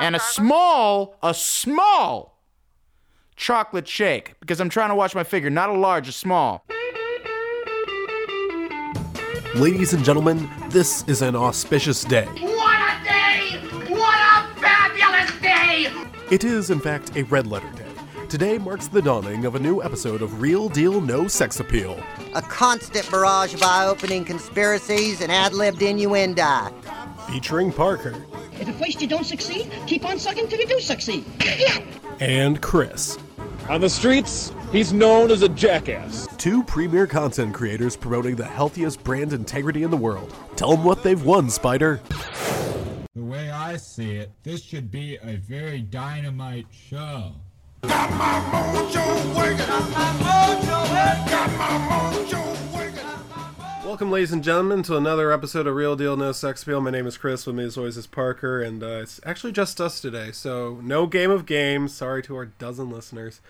and a small, a small chocolate shake because I'm trying to watch my figure, not a large, a small. Ladies and gentlemen, this is an auspicious day. What a day! What a fabulous day! It is, in fact, a red letter day. Today marks the dawning of a new episode of Real Deal No Sex Appeal. A constant barrage of eye opening conspiracies and ad libbed innuendo. Featuring Parker If at first you don't succeed, keep on sucking till you do succeed. And Chris. On the streets, he's known as a jackass. Two premier content creators promoting the healthiest brand integrity in the world. Tell them what they've won, Spider. The way I see it, this should be a very dynamite show. Welcome, ladies and gentlemen, to another episode of Real Deal No Sex Appeal. My name is Chris. With me, as always, is Parker, and uh, it's actually just us today. So, no game of games. Sorry to our dozen listeners.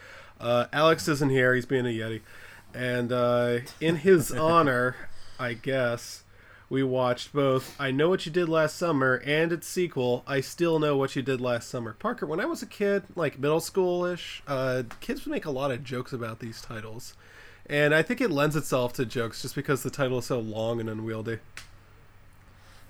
Uh, Alex isn't here. He's being a yeti, and uh, in his honor, I guess we watched both "I Know What You Did Last Summer" and its sequel, "I Still Know What You Did Last Summer." Parker, when I was a kid, like middle school-ish, uh, kids would make a lot of jokes about these titles. And I think it lends itself to jokes just because the title is so long and unwieldy.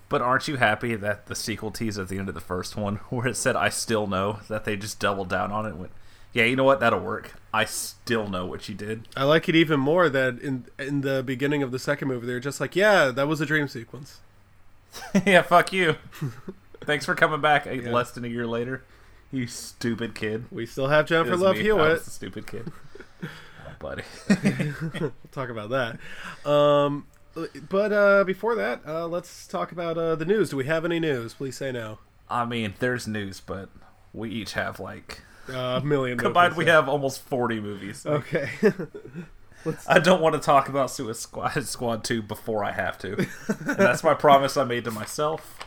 But aren't you happy that the sequel tease at the end of the first one, where it said "I still know," that they just doubled down on it? And went, yeah, you know what? That'll work. I still know what you did. I like it even more that in in the beginning of the second movie they're just like, yeah, that was a dream sequence. yeah, fuck you. Thanks for coming back uh, less than a year later. You stupid kid. We still have Jennifer Love me. Hewitt. stupid kid. Buddy. We'll talk about that. Um, but uh, before that, uh, let's talk about uh, the news. Do we have any news? Please say no. I mean, there's news, but we each have like Uh, a million. combined. We have almost forty movies. Okay. I don't want to talk about Suicide Squad, Squad 2 before I have to. and that's my promise I made to myself.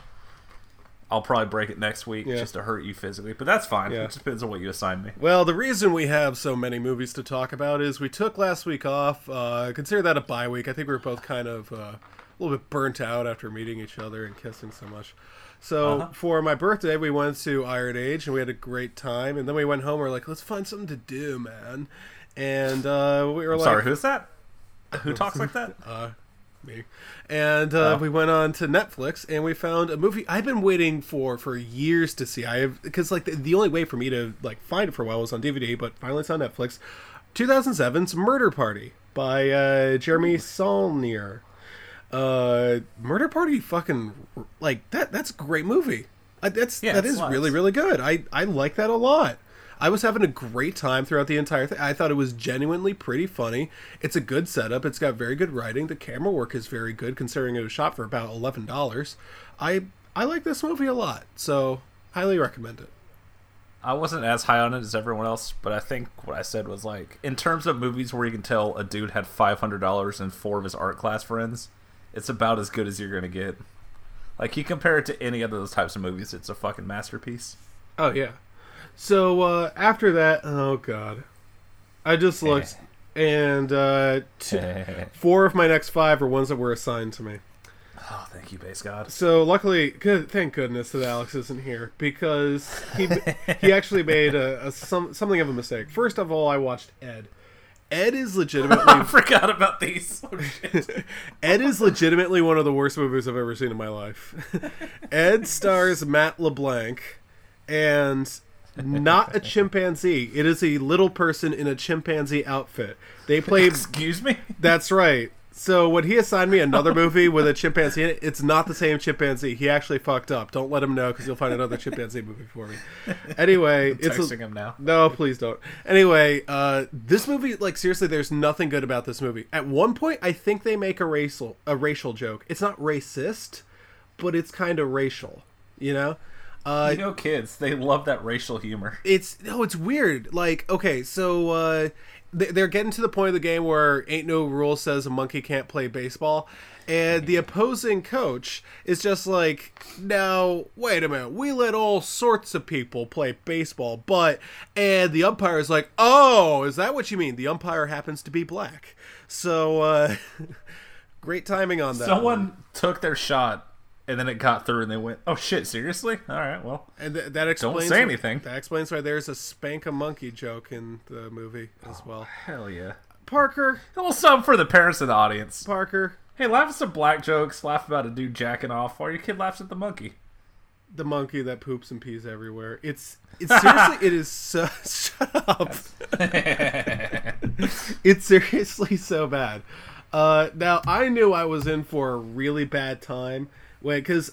I'll probably break it next week Yeah. just to hurt you physically, but that's fine. Yeah. It depends on what you assign me. Well, the reason we have so many movies to talk about is we took last week off. Uh, consider that a bye week. I think we were both kind of uh, a little bit burnt out after meeting each other and kissing so much. So Uh-huh. for my birthday, we went to Iron Age and we had a great time. And then we went home. We are like, let's find something to do, man. And uh, we were like, Sorry, who's that? Who talks like that? Me. And uh, Oh. we went on to Netflix and we found a movie I've been waiting for for years to see. I have because like the, the only way for me to like find it for a while was on DVD, but finally it's on Netflix. 2007's Murder Party by uh, Jeremy Saulnier. Uh, Murder Party, fucking like that. That's a great movie. Uh, that's Yeah, that it's really really good. I I like that a lot. I was having a great time throughout the entire thing. I thought it was genuinely pretty funny. It's a good setup. It's got very good writing. The camera work is very good considering it was shot for about eleven dollars. I I like this movie a lot, so highly recommend it. I wasn't as high on it as everyone else, but I think what I said was like, in terms of movies where you can tell a dude had $500 and four of his art class friends, it's about as good as you're going to get. Like, you compare it to any other of those types of movies, it's a fucking masterpiece. Oh yeah. So uh, after that, oh god, I just looked, and uh, two, four of my next five are ones that were assigned to me. Oh, thank you, base god. So luckily, good, thank goodness that Alex isn't here because he he actually made a, a some something of a mistake. First of all, I watched Ed. Ed is legitimately. I forgot about these. Oh, shit. Ed is legitimately one of the worst movies I've ever seen in my life. Ed stars Matt LeBlanc and not a chimpanzee. It is a little person in a chimpanzee outfit. They play Excuse me? That's right. So when he assigned me another movie with a chimpanzee in it, it's not the same chimpanzee. He actually fucked up. Don't let him know because you'll find another chimpanzee movie for me. Anyway, it's Texting him now. No, please don't. Anyway, uh, this movie, like seriously, there's nothing good about this movie. At one point, I think they make a racial a racial joke. It's not racist, but it's kind of racial. You know. Uh, You know, kids, they love that racial humor. it's no, it's weird. Like, okay, so uh, they- they're getting to the point of the game where ain't no rule says a monkey can't play baseball, and the opposing coach is just like, now wait a minute, we let all sorts of people play baseball, but and the umpire is like, oh, is that what you mean? The umpire happens to be black, so uh, great timing on that. one. Someone took their shot and then it got through, and they went, "Oh shit, seriously? All right, well." And th- that explains Don't say why- anything. That explains why there's a spank a monkey joke in the movie as well. Hell yeah. Parker, A little something for the parents of the audience. Parker, Hey, laugh at some black jokes. Laugh about a dude jacking off, while your kid laughs at the monkey. the monkey that poops and pees everywhere. It's it's seriously it is so shut up. it's seriously so bad. Uh, now I knew I was in for a really bad time when because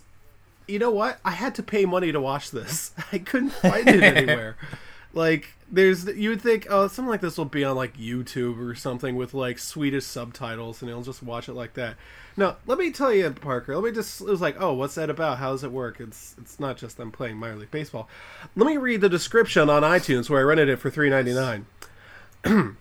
you know what I had to pay money to watch this. I couldn't find it anywhere. like there's you would think oh something like this will be on like YouTube or something with like Swedish subtitles and you'll just watch it like that. No, let me tell you, Parker. Let me just. It was like, oh, what's that about? How does it work? It's it's not just them playing minor league baseball. Let me read the description on iTunes where I rented it for three ninety nine.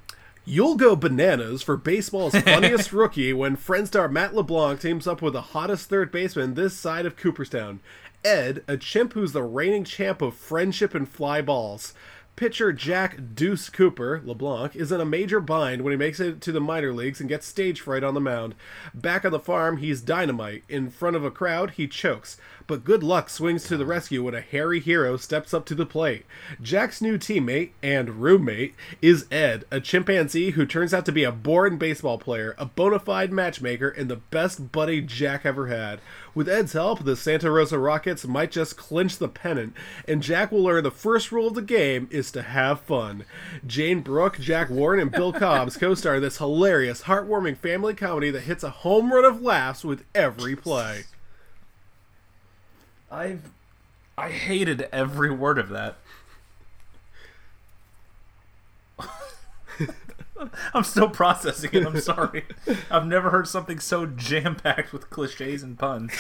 You'll go bananas for baseball's funniest rookie when friend star Matt LeBlanc teams up with the hottest third baseman this side of Cooperstown. Ed, a chimp who's the reigning champ of friendship and fly balls. Pitcher Jack Deuce Cooper, LeBlanc, is in a major bind when he makes it to the minor leagues and gets stage fright on the mound. Back on the farm, he's dynamite. In front of a crowd, he chokes. But good luck swings to the rescue when a hairy hero steps up to the plate. Jack's new teammate and roommate is Ed, a chimpanzee who turns out to be a born baseball player, a bona fide matchmaker, and the best buddy Jack ever had. With Ed's help, the Santa Rosa Rockets might just clinch the pennant, and Jack will learn the first rule of the game is to have fun. Jane Brooke, Jack Warren, and Bill Cobbs co star this hilarious, heartwarming family comedy that hits a home run of laughs with every play. I've I hated every word of that. I'm still processing it. I'm sorry. I've never heard something so jam packed with cliches and puns.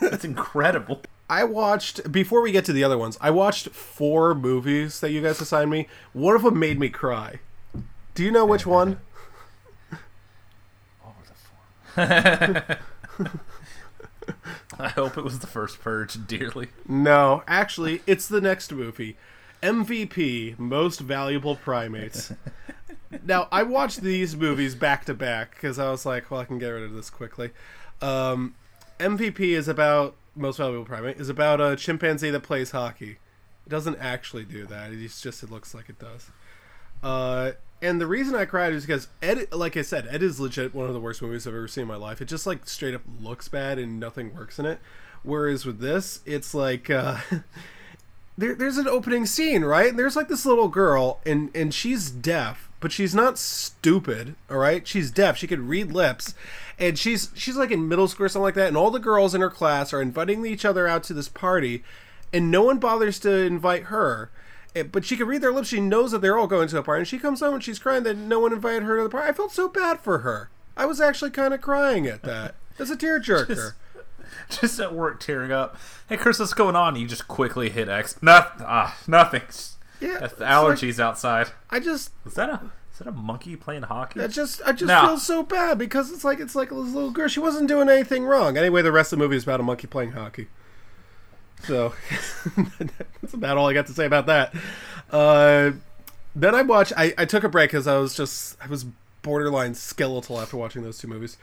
That's incredible. I watched before we get to the other ones. I watched four movies that you guys assigned me. One of them made me cry. Do you know which one? I hope it was the first purge dearly. No, actually, it's the next movie. MVP, Most Valuable Primates. now, I watched these movies back to back because I was like, well, I can get rid of this quickly. Um, MVP is about Most Valuable Primate is about a chimpanzee that plays hockey. It doesn't actually do that. It's just it looks like it does. Uh, and the reason I cried is because Ed, like I said, Ed is legit one of the worst movies I've ever seen in my life. It just like straight up looks bad and nothing works in it. Whereas with this, it's like uh, there, there's an opening scene, right? And there's like this little girl, and and she's deaf, but she's not stupid. All right, she's deaf. She can read lips, and she's she's like in middle school or something like that. And all the girls in her class are inviting each other out to this party, and no one bothers to invite her. Eh, But she can read their lips. She knows that they're all going to a party, and she comes home and she's crying that no one invited her to the party. I felt so bad for her. I was actually kind of crying at that. That's a tearjerker. Just at work tearing up. Hey Chris, what's going on? You just quickly hit X. Nothing. Ah, nothing. Yeah, That's the it's allergies outside. I just Is that a is that a monkey playing hockey? I just I just No. feel so bad because it's like it's like this little girl. She wasn't doing anything wrong. Anyway, the rest of the movie is about a monkey playing hockey. So that's about all I got to say about that. Uh, then I watched. I, I took a break because I was just I was borderline skeletal after watching those two movies.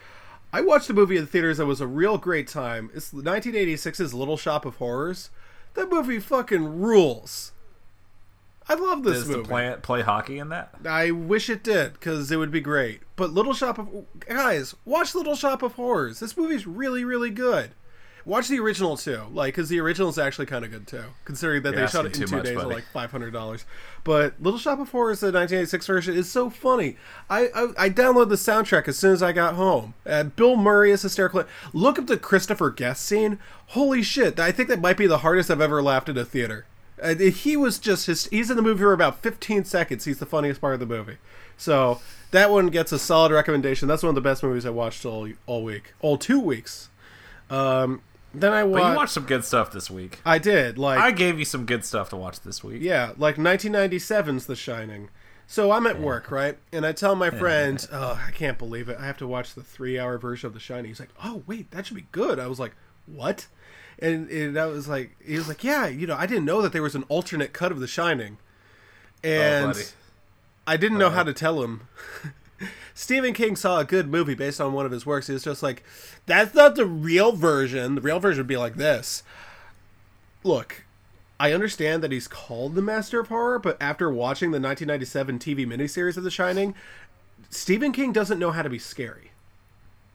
I watched a movie in the theaters that was a real great time. It's 1986's Little Shop of Horrors. That movie fucking rules. I love this Does movie. the plant play hockey in that? I wish it did because it would be great. But Little Shop of guys, watch Little Shop of Horrors. This movie's really, really good. Watch the original too, like because the original is actually kind of good too, considering that You're they shot it in two much, days buddy. like five hundred dollars. But Little Shop of Horrors, the 1986 version, is so funny. I, I I downloaded the soundtrack as soon as I got home. Uh, Bill Murray is hysterical. Look up the Christopher Guest scene. Holy shit! I think that might be the hardest I've ever laughed in a theater. Uh, he was just his, he's in the movie for about 15 seconds. He's the funniest part of the movie. So that one gets a solid recommendation. That's one of the best movies I watched all all week, all two weeks. Um, then I watched. But you watched some good stuff this week. I did like I gave you some good stuff to watch this week. yeah, like 1997's The Shining. So I'm at work, right? And I tell my friend, "Oh, I can't believe it. I have to watch the 3-hour version of The Shining." He's like, "Oh, wait, that should be good." I was like, "What?" And, and I was like, he was like, "Yeah, you know, I didn't know that there was an alternate cut of The Shining." Oh, And buddy. I didn't know how to tell him. Stephen King saw a good movie based on one of his works. He was just like, "That's not the real version. The real version would be like this." Look, I understand that he's called the master of horror, but after watching the 1997 TV miniseries of The Shining, Stephen King doesn't know how to be scary.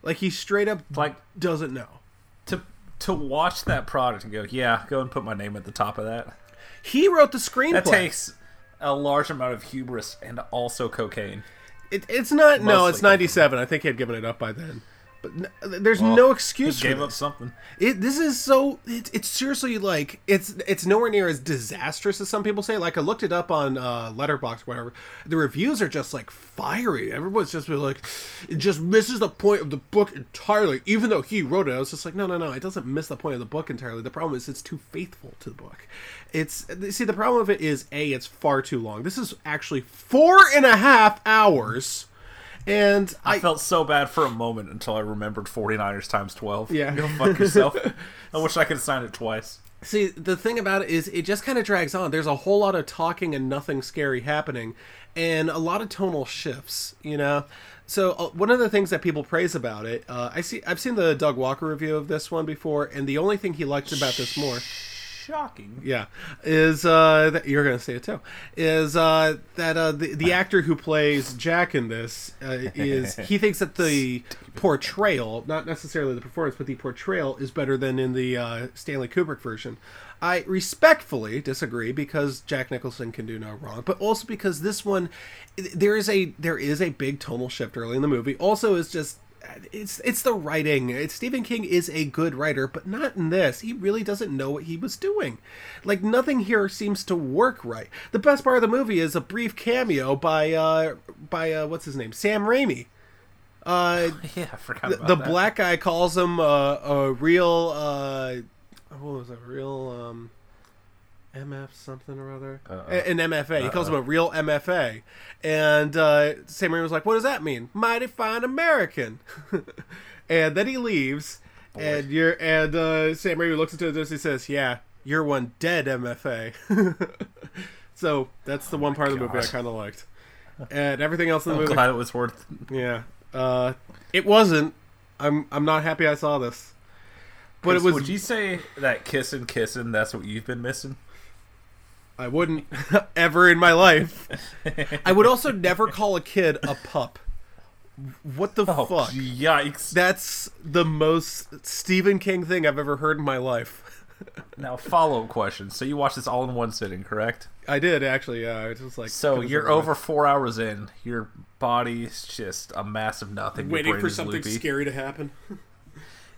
Like he straight up Like doesn't know. to to watch that product and go, yeah, go and put my name at the top of that. He wrote the screenplay. That takes a large amount of hubris and also cocaine. It, it's not. no, it's 97. I think he had given it up by then. But n- there's no excuse He for gave up something. It, this is so. It, it's seriously like it's it's nowhere near as disastrous as some people say. Like I looked it up on uh, Letterboxd, whatever. The reviews are just like fiery. Everyone's just been like, it just misses the point of the book entirely. Even though he wrote it, I was just like, no, no, no. It doesn't miss the point of the book entirely. The problem is it's too faithful to the book. It's see the problem of it is a it's far too long. This is actually four and a half hours. And I, felt so bad for a moment until I remembered 49ers times 12. Yeah. Go fuck yourself. I wish I could sign it twice. See, the thing about it is, it just kind of drags on. There's a whole lot of talking and nothing scary happening, and a lot of tonal shifts. You know, so uh, one of the things that people praise about it, uh, I see, I've seen the Doug Walker review of this one before, and the only thing he liked about this more, Shocking. yeah, is uh, that you're gonna say it too, is uh, that uh, the the actor who plays Jack in this uh, is he thinks that the portrayal, not necessarily the performance, but the portrayal is better than in the uh, Stanley Kubrick version. I respectfully disagree because Jack Nicholson can do no wrong, but also because this one there is a there is a big tonal shift early in the movie. Also, is just it's it's the writing. It's Stephen King is a good writer, but not in this. He really doesn't know what he was doing. Like nothing here seems to work right. The best part of the movie is a brief cameo by uh by uh what's his name? Sam Raimi. Uh Yeah, I forgot the, the black guy calls him uh, a real uh what was a Real um MF something or other. A- An MFA. He calls him a real MFA. And uh, Sam Raimi was like, "What does that mean? Mighty fine American." and then he leaves, and you're and uh, Sam Raimi looks into this. He says, "Yeah, you're one dead MFA." so that's the one part of the movie I kind of liked. And everything else in the I'm movie, glad it was worth. yeah, uh, it wasn't. I'm I'm not happy I saw this, but it was. Would you say that kissing, kissing? That's what you've been missing. I wouldn't ever in my life. I would also never call a kid a pup. What the Oh, fuck? yikes! That's the most Stephen King thing I've ever heard in my life. now, follow up question. So you watched this all in one sitting, correct? I did actually. Yeah, I just like. So you're figure it over four hours in. Your body's just a mass of nothing. Your waiting brain for is something loopy. scary to happen.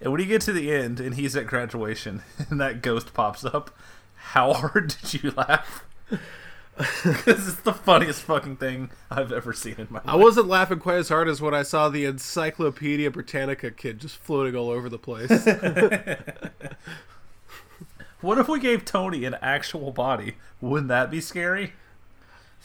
And when you get to the end and he's at graduation and that ghost pops up, how hard did you laugh? Because it's the funniest fucking thing I've ever seen in my life. I wasn't laughing quite as hard as when I saw the Encyclopedia Britannica kid just floating all over the place. What if we gave Tony an actual body? Wouldn't that be scary?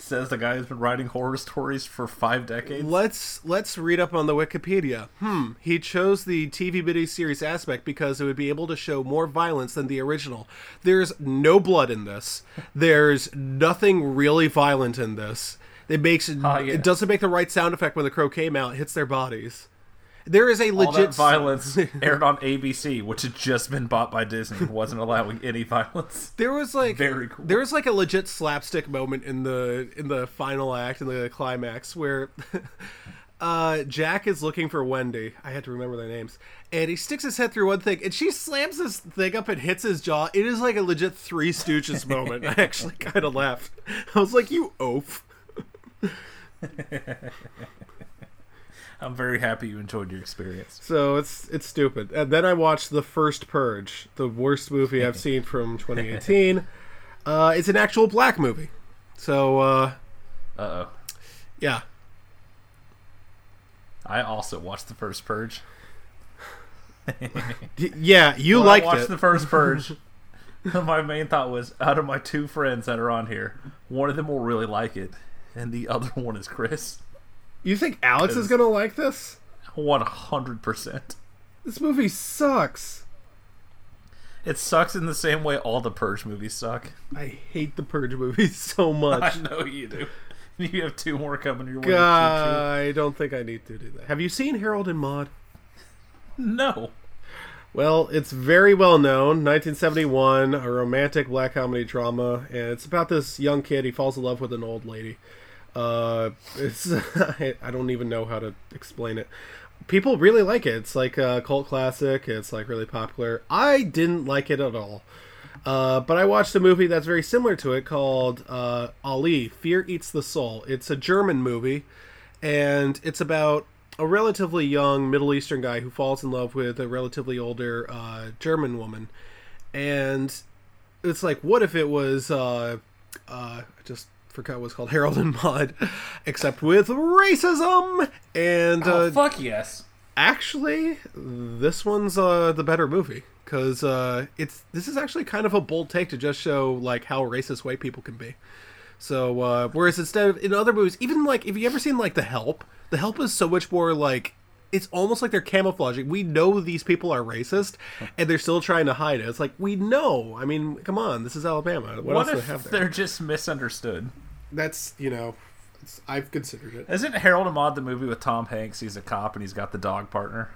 Says the guy who's been writing horror stories for five decades. let's let's read up on the Wikipedia. Hmm. He chose the TV miniseries aspect because it would be able to show more violence than the original. There's no blood in this. There's nothing really violent in this. It makes yeah. it doesn't make the right sound effect when the crow came out hits their bodies. There is a legit violence aired on ABC, which had just been bought by Disney, wasn't allowing any violence. There was like Very cool. There was like a legit slapstick moment in the in the final act in the climax where uh Jack is looking for Wendy. I had to remember their names. And he sticks his head through one thing and she slams this thing up and hits his jaw. It is like a legit Three Stooges moment. I actually kind of laughed. I was like, "You oaf." I'm very happy you enjoyed your experience. So it's it's stupid. And then I watched The First Purge, the worst movie I've seen from 2018. Uh, it's an actual black movie. So uh, Uh oh. yeah, I also watched the first Purge. Yeah, you When liked I watched it. the first Purge. my main thought was, out of my two friends that are on here, one of them will really like it, and the other one is Chris. You think Alex is gonna like this? One hundred percent. This movie sucks. It sucks in the same way all the Purge movies suck. I hate the Purge movies so much. I know you do. you have two more coming your way. to shoot I don't think I need to do that. Have you seen Harold and Maude? No. Well, it's very well known. 1971, a romantic black comedy drama, and it's about this young kid. He falls in love with an old lady. Uh, it's I, don't even know how to explain it. People really like it. It's like a cult classic. It's like really popular. I didn't like it at all. Uh, but I watched a movie that's very similar to it called uh, Ali: Fear Eats the Soul. It's a German movie, and it's about a relatively young Middle Eastern guy who falls in love with a relatively older uh, German woman, and it's like, what if it was? Uh, uh, just forgot it's called, Harold and Maude, except with racism. And uh, Oh, fuck yes. actually, this one's uh, the better movie because uh, it's this is actually kind of a bold take to just show like how racist white people can be. So uh, whereas instead of in other movies, even like if you ever seen like The Help, The Help is so much more like it's almost like they're camouflaging. We know these people are racist, and they're still trying to hide it. It's like we know. I mean, come on, this is Alabama. What, What, else do they have there? They're just misunderstood? That's you know, it's, I've considered it. Isn't Harold and Maude the movie with Tom Hanks? He's a cop and he's got the dog partner.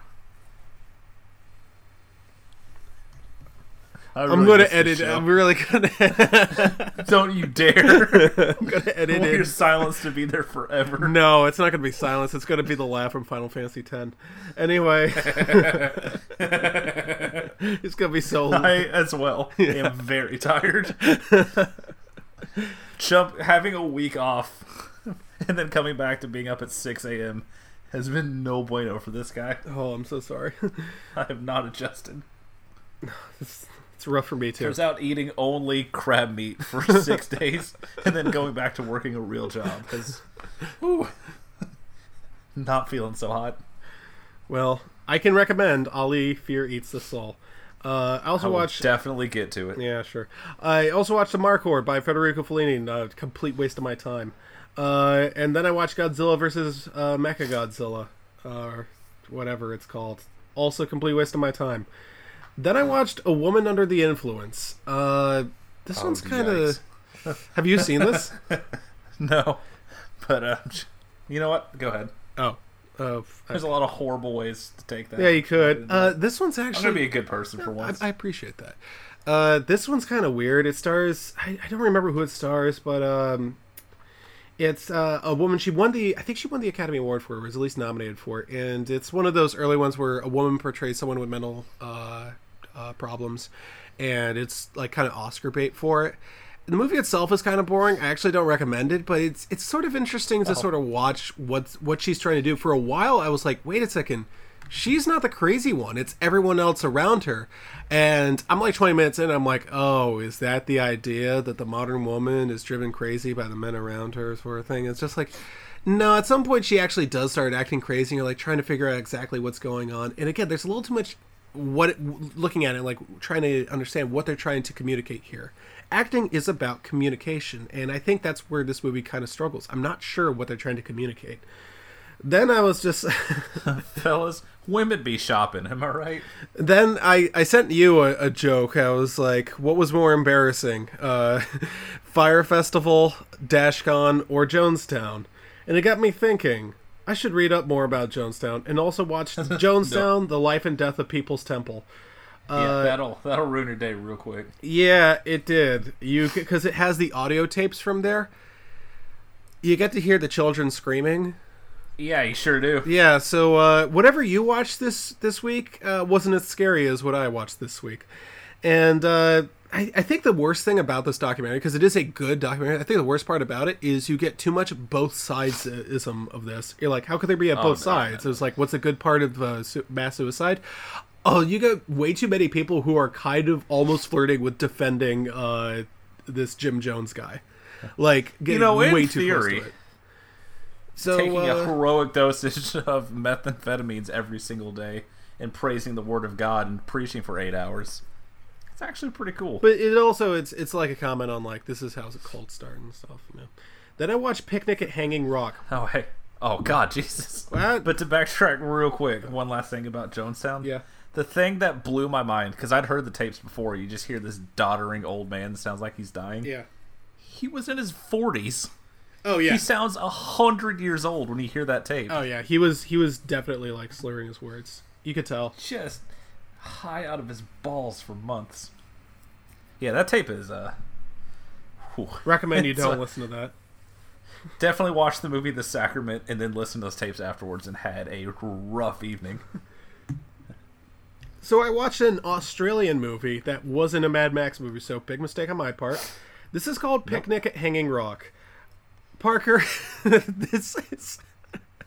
I I'm really gonna edit. I'm really gonna. Edit Don't you dare! I'm gonna edit want your silence to be there forever. No, it's not going to be silence. It's going to be the laugh from Final Fantasy X. Anyway, it's going to be so. I as well I am very tired. Jump having a week off and then coming back to being up at six a.m. has been no bueno for this guy. Oh, I'm so sorry. I have not adjusted. it's, it's rough for me too. Turns out eating only crab meat for six days and then going back to working a real job has not feeling so hot. Well, I can recommend Ali: Fear Eats the Soul. Uh, I I also will watched. definitely get to it. Yeah, sure. I also watched Amarcord by Federico Fellini. A complete waste of my time. Uh, and then I watched Godzilla versus uh, Mechagodzilla, or whatever it's called. Also, complete waste of my time. Then I watched A Woman Under the Influence. Uh, this Oh, one's kind of. Have you seen this? No, but uh, you know what? Go ahead. oh, uh, There's a lot of horrible ways to take that. yeah, you could. Uh, this one's I'm actually. gonna be a good person for I, once. I appreciate that. Uh, this one's kind of weird. It stars. I, I don't remember who it stars, but um, it's uh, a woman. She won the. I think she won the Academy Award for it, or was at least nominated for it. And it's one of those early ones where a woman portrays someone with mental uh, problems, and it's like kind of Oscar bait for it. The movie itself is kind of boring. I actually don't recommend it, but it's it's sort of interesting to sort of watch what what she's trying to do. For a while, I was like, wait a second, she's not the crazy one. It's everyone else around her. And I'm like 20 minutes in, I'm like, oh, is that the idea that the modern woman is driven crazy by the men around her, sort of thing? It's just like, no, at some point she actually does start acting crazy, and you're like trying to figure out exactly what's going on. And again, there's a little too much what looking at it like trying to understand what they're trying to communicate here acting is about communication and i think that's where this movie kind of struggles i'm not sure what they're trying to communicate then i was just Fellas, women be shopping. Am I right? then i i sent you a, a joke i was like what was more embarrassing uh Fyre Festival dashcon or jonestown and it got me thinking i should read up more about jonestown and also watch jonestown the life and death of people's temple yeah, that'll that'll ruin your day real quick. Yeah, it did. You because it has the audio tapes from there. You get to hear the children screaming. Yeah, you sure do. Yeah, so uh, whatever you watched this this week uh, wasn't as scary as what I watched this week, and uh, I, I think the worst thing about this documentary because it is a good documentary. I think the worst part about it is you get too much both sides ism of this. You're like, how could there be at both no, no, sides? It was like, what's a good part of uh, mass suicide? Oh, you got way too many people who are kind of almost flirting with defending uh, this Jim Jones guy, like getting know, way too close theory, to it. So Taking uh, a heroic dosage of methamphetamines every single day and praising the word of God and preaching for eight hours. It's actually pretty cool. But it also it's it's like a comment on like this is how the cult started and stuff. You know. Then I watched Picnic at Hanging Rock. oh hey, oh God, Jesus. What? But to backtrack real quick, one last thing about Jonestown. Yeah. The thing that blew my mind because I'd heard the tapes before. You just hear this doddering old man that sounds like he's dying. Yeah. He was in his forties. Oh yeah. He sounds a hundred years old when you hear that tape. Oh yeah. He was he was definitely like slurring his words. You could tell. Just high out of his balls for months. Yeah, that tape is uh whew. Recommend you don't uh, listen to that. Definitely watch the movie The Sacrament and then listen to those tapes afterwards and had a rough evening. So I watched an Australian movie that wasn't a Mad Max movie, so big mistake on my part. This is called Picnic at Hanging Rock. Parker, this is.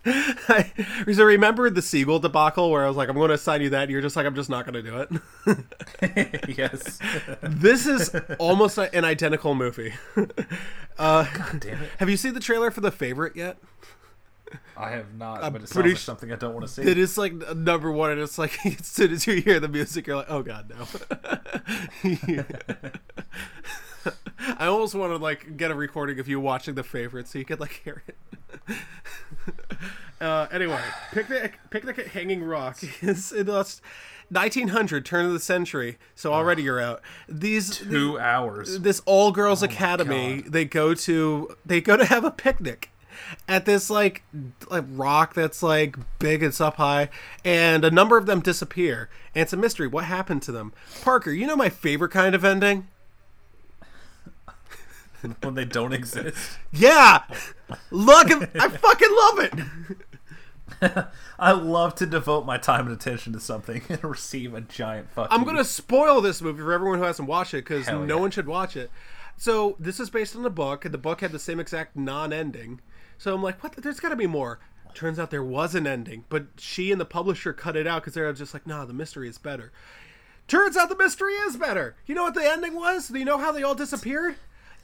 I, so remember the seagull debacle where I was like, I'm going to assign you that, and you're just like, I'm just not going to do it. yes. this is almost a- an identical movie. Uh, God Damn it. have you seen the trailer for The Favorite yet? I have not, I'm but it sounds like something I don't want to see. It is like number one, and it's like as soon as you hear the music, you're like, oh god, no. I almost want to like get a recording of you watching the favorite so you could like hear it. uh, anyway, picnic, picnic at Hanging Rock is in the 1900 turn of the century, so already you're out. These Two hours. this all girls academy they go to they go to have a picnic at this like like rock that's like big it's up high and a number of them disappear and it's a mystery what happened to them parker you know my favorite kind of ending when they don't exist. yeah. Look i fucking love it. I love to devote my time and attention to something and receive a giant fuck. i'm gonna spoil this movie for everyone who hasn't watched it because no yeah. one should watch it. So this is based on the book and the book had the same exact non-ending. So i'm like what there's gotta be more. Turns out there was an ending but she and the publisher cut it out because they're just like nah the mystery is better. Turns out the mystery is better. You know what the ending was? Do you know how they all disappeared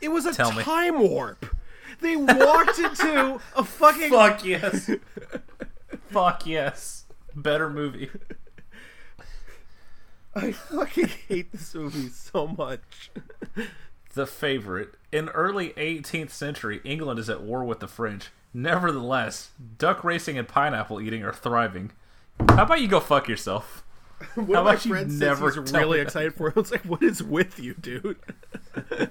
it was a Tell me. time warp they walked into a fucking Fuck yes. Fuck yes. Better movie. i fucking hate this movie so much The favorite. In early 18th century, England is at war with the French. Nevertheless, duck racing and pineapple eating are thriving. How about you go fuck yourself? One How of my about you friends never says he's tell really me that? excited for it. I was like, "What is with you, dude?"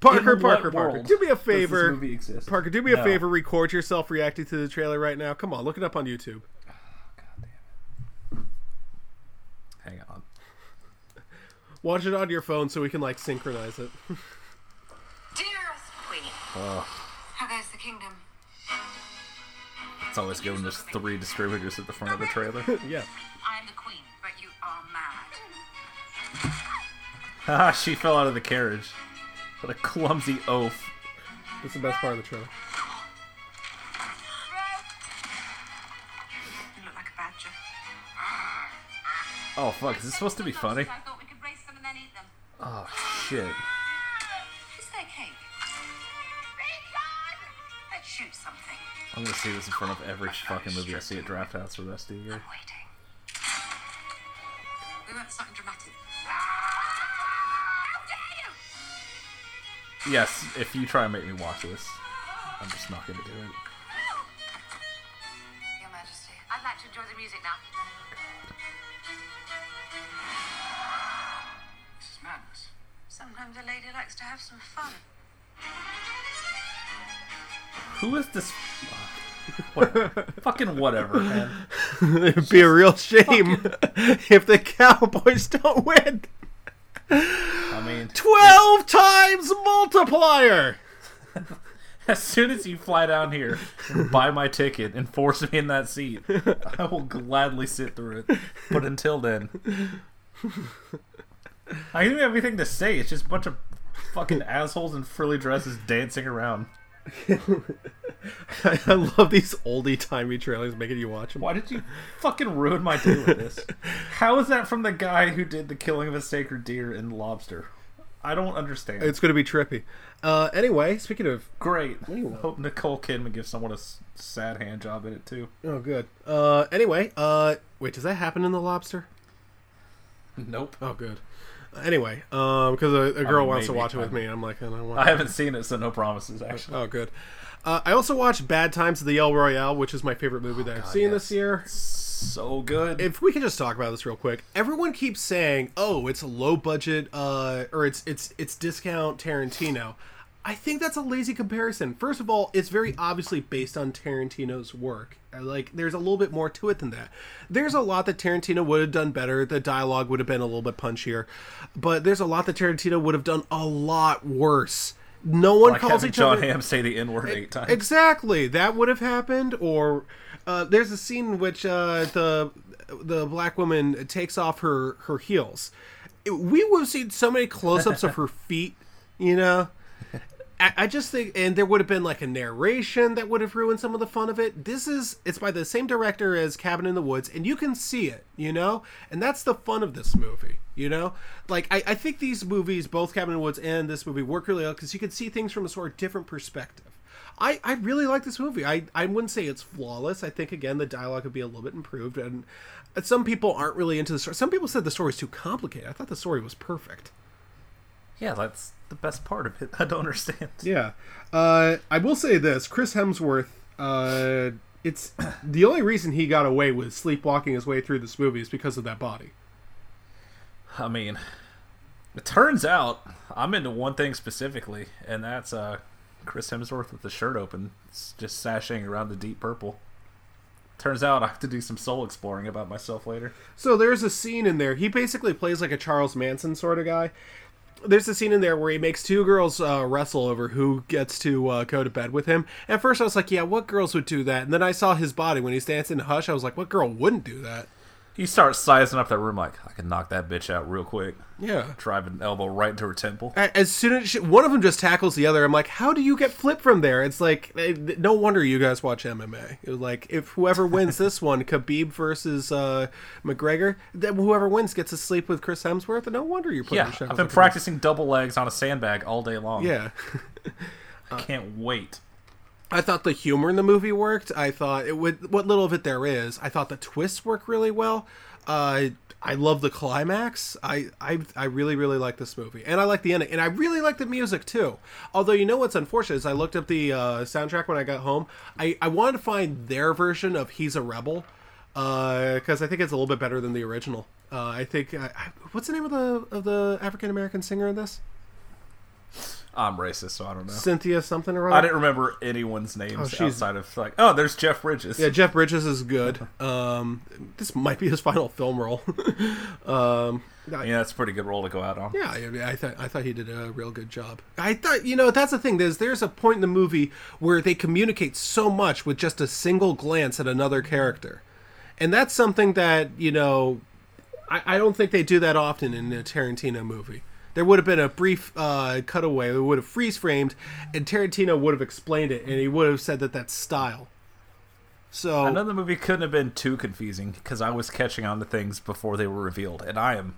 Parker, Parker, Parker, do me a does this favor. movie exist? Parker, do me a No. favor. Record yourself reacting to the trailer right now. Come on, look it up on YouTube. Oh, Hang on. Watch it on your phone so we can like synchronize it. Dearest Queen, oh. how goes the kingdom? It's always given there's three distributors at the front of the trailer. yeah. I am the queen, but you are mad. Haha, she fell out of the carriage. What a clumsy oaf. That's the best part of the trailer. You look like a badger. Oh fuck, is this supposed to be funny? I thought we could race them and then eat them. Oh shit. Is there cake? Let's shoot something. I'm gonna see this in front of every fucking movie I see at Drafthouse for the rest of the year. Waiting. We want something dramatic. Yes, if you try and make me watch this, I'm just not gonna do it. Your Majesty, I'd like to enjoy the music now. This is madness. Sometimes a lady likes to have some fun. Who is this? What? fucking whatever, man. It'd be a real shame if the Cowboys don't win. I mean, Twelve times multiplier. as soon as you fly down here buy my ticket and force me in that seat, I will gladly sit through it. But until then, I don't even have anything to say. It's just a bunch of fucking assholes in frilly dresses dancing around. I, I love these oldie timey trailers making you watch them. Why did you fucking ruin my day with this? How is that from the guy who did the killing of a sacred deer in Lobster? I don't understand. It's going to be trippy. Uh, anyway, speaking of great. Hope Nicole Kidman gives someone a s- sad hand job in it too. Oh, good. Uh, anyway, uh, wait, does that happen in The Lobster? Nope. Oh, good. Anyway, um, because a, a girl mean, wants to watch it with me, I'm like, I don't want. I haven't seen it, so no promises. Actually, Oh, good. Uh, I also watched Bad Times at the El Royale, which is my favorite movie that I've seen this year. so good. If we can just talk about this real quick, everyone keeps saying, "Oh, it's a low budget, uh, or it's it's it's discount Tarantino." I think that's a lazy comparison. First of all, it's very obviously based on Tarantino's work. Uh, Like, there's a little bit more to it than that. There's a lot that Tarantino would have done better. The dialogue would have been a little bit punchier, but there's a lot that Tarantino would have done a lot worse. No one Like calls each Jon other. Hamm say the N word eight times. Exactly, that would have happened. Or uh, there's a scene in which uh, the the black woman takes off her her heels. We would have seen so many close-ups of her feet. You know, I, just think, and there would have been like a narration that would have ruined some of the fun of it. This is it's by the same director as Cabin in the Woods, and you can see it. You know, and that's the fun of this movie. You know, like I, I think these movies, both Cabin in the Woods and this movie, work really well because you can see things from a sort of different perspective. I, I really like this movie. I, I wouldn't say it's flawless. I think again the dialogue could be a little bit improved, and some people aren't really into the story. Some people said the story is too complicated. I thought the story was perfect. Yeah, that's the best part of it. I don't understand. Yeah, uh, I will say this: Chris Hemsworth. Uh, it's the only reason he got away with sleepwalking his way through this movie is because of that body. I mean, it turns out I'm into one thing specifically, and that's uh, Chris Hemsworth with the shirt open, s- just sashaying around the deep purple. Turns out I have to do some soul exploring about myself later. So there's a scene in there. He basically plays like a Charles Manson sort of guy. There's a scene in there where he makes two girls uh, wrestle over who gets to uh, go to bed with him. At first, I was like, "Yeah, what girls would do that?" And then I saw his body when he's dancing Hush. I was like, "What girl wouldn't do that?" He starts sizing up that room like, I can knock that bitch out real quick. Yeah. Drive an elbow right into her temple. As soon as she, one of them just tackles the other, I'm like, "How do you get flipped from there?" It's like, eh, no wonder you guys watch MMA. It was like, if whoever wins this one, Khabib versus uh, McGregor, then whoever wins gets to sleep with Chris Hemsworth. And no wonder you're putting Yeah, I've been like practicing double legs on a sandbag all day long. Yeah. I can't wait. I thought the humor in the movie worked. I thought it would what little of it there is. I thought the twists work really well. Uh, I love the climax. I, I I really really like this movie, and I like the ending, and I really like the music too. Although you know what's unfortunate is I looked up the uh, soundtrack when I got home. I I wanted to find their version of "He's a Rebel" because I think it's a little bit better than the original. Uh, I think uh, what's the name of the of the African American singer in this? I'm racist, so I don't know. Cynthia something or other. I didn't remember anyone's names Oh, outside of like, oh, there's Jeff Bridges. Yeah, Jeff Bridges is good. Um, this might be his final film role. um, I- yeah, that's a pretty good role to go out on. yeah, I, I thought I thought he did a real good job. I thought you know that's the thing. There's there's a point in the movie where they communicate so much with just a single glance at another character, and that's something that you know I, I don't think they do that often in a Tarantino movie. There would have been a brief uh, cutaway. It would have freeze framed, and Tarantino would have explained it, and he would have said that that's style. So the movie couldn't have been too confusing because I was catching on to things before they were revealed, and I am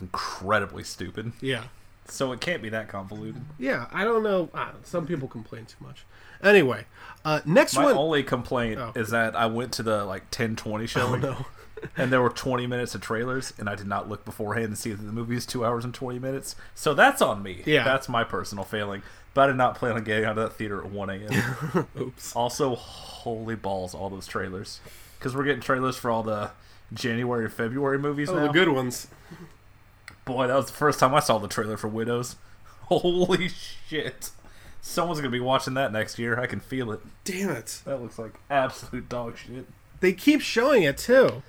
incredibly stupid. yeah, So it can't be that convoluted. yeah. I don't know. I. Some people complain too much. Anyway, uh, next My one. My only complaint Oh. is that I went to the like 1020 showing, no. And there were 20 minutes of trailers, and I did not look beforehand to see that the movie is two hours and 20 minutes. So that's on me. Yeah. that's my personal failing. But I did not plan on getting out of that theater at 1 a.m. Oops. also, holy balls, all those trailers, because we're getting trailers for all the January and February movies Oh, now. the good ones. Boy, that was the first time I saw the trailer for Widows. Holy shit. Someone's gonna be watching that next year. I can feel it. Damn it. That looks like absolute dog shit. They keep showing it too.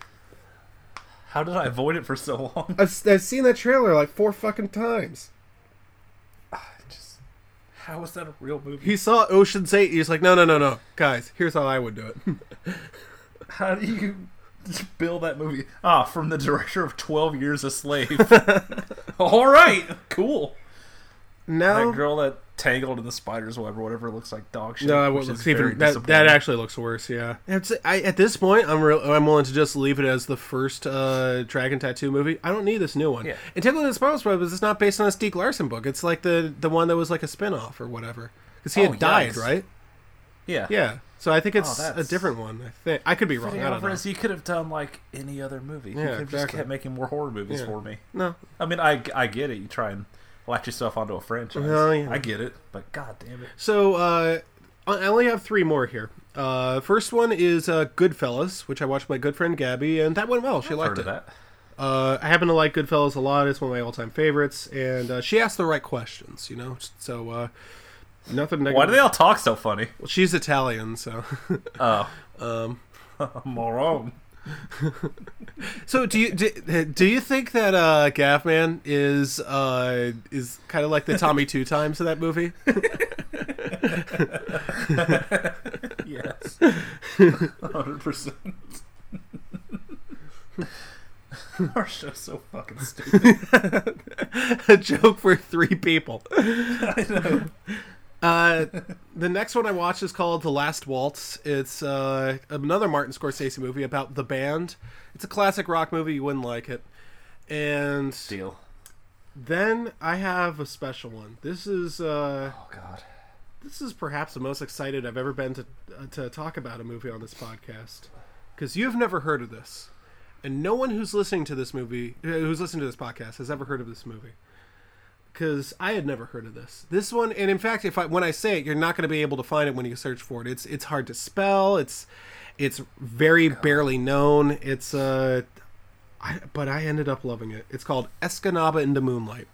How did I avoid it for so long? I've, I've seen that trailer like four fucking times. Just how is that a real movie? He saw Ocean's Eight. He's like, no, no, no, no, guys. Here's how I would do it. How do you build that movie? Ah, from the director of Twelve Years a Slave. All right, cool. now, That girl that tangled in the spider's web or whatever looks like dog shit. no, which it looks even that, that actually looks worse. Yeah, It's- I, at this point, I'm real. I'm willing to just leave it as the first uh, Dragon Tattoo movie. I don't need this new one. Yeah. And Tangled in the Spider's Web is not based on a Stieg Larsson book. It's like the the one that was like a spin off or whatever. Because he Oh, had died, right? Yeah. Yeah. So I think it's a different one. I think I could be wrong. I don't know. Alvarez, you could have done like any other movie. Yeah, you could have just exactly. kept making more horror movies Yeah. for me. No, I mean, I, I get it. You try and latch yourself onto a franchise. Well, yeah. I get it, but god damn it. So uh, I only have three more here. Uh, first one is uh, Goodfellas, which I watched with my good friend Gabby, and that went well. She liked Heard it. of that? Uh, I happen to like Goodfellas a lot. It's one of my all-time favorites, and uh, she asked the right questions, you know. So uh, Nothing negative. Why do they all talk so funny? Well, she's Italian, so. Oh, um, moron. So do you do, do you think that uh, Gaffman is uh, is kind of like the Tommy Two Times of that movie? yes, hundred percent. Our show's so fucking stupid. a joke for three people. I know. Uh, the next one I watched is called The Last Waltz. It's uh, another Martin Scorsese movie about the band. It's a classic rock movie. You wouldn't like it. And Deal. then I have a special one. This is uh, Oh God. this is perhaps the most excited I've ever been to uh, to talk about a movie on this podcast because you've never heard of this, and no one who's listening to this movie, who's listening to this podcast, has ever heard of this movie. Because I had never heard of this. This one, and in fact, if I when I say it, you're not going to be able to find it when you search for it. It's it's hard to spell. It's it's very barely known. It's uh, I, but I ended up loving it. It's called Escanaba in the Moonlight.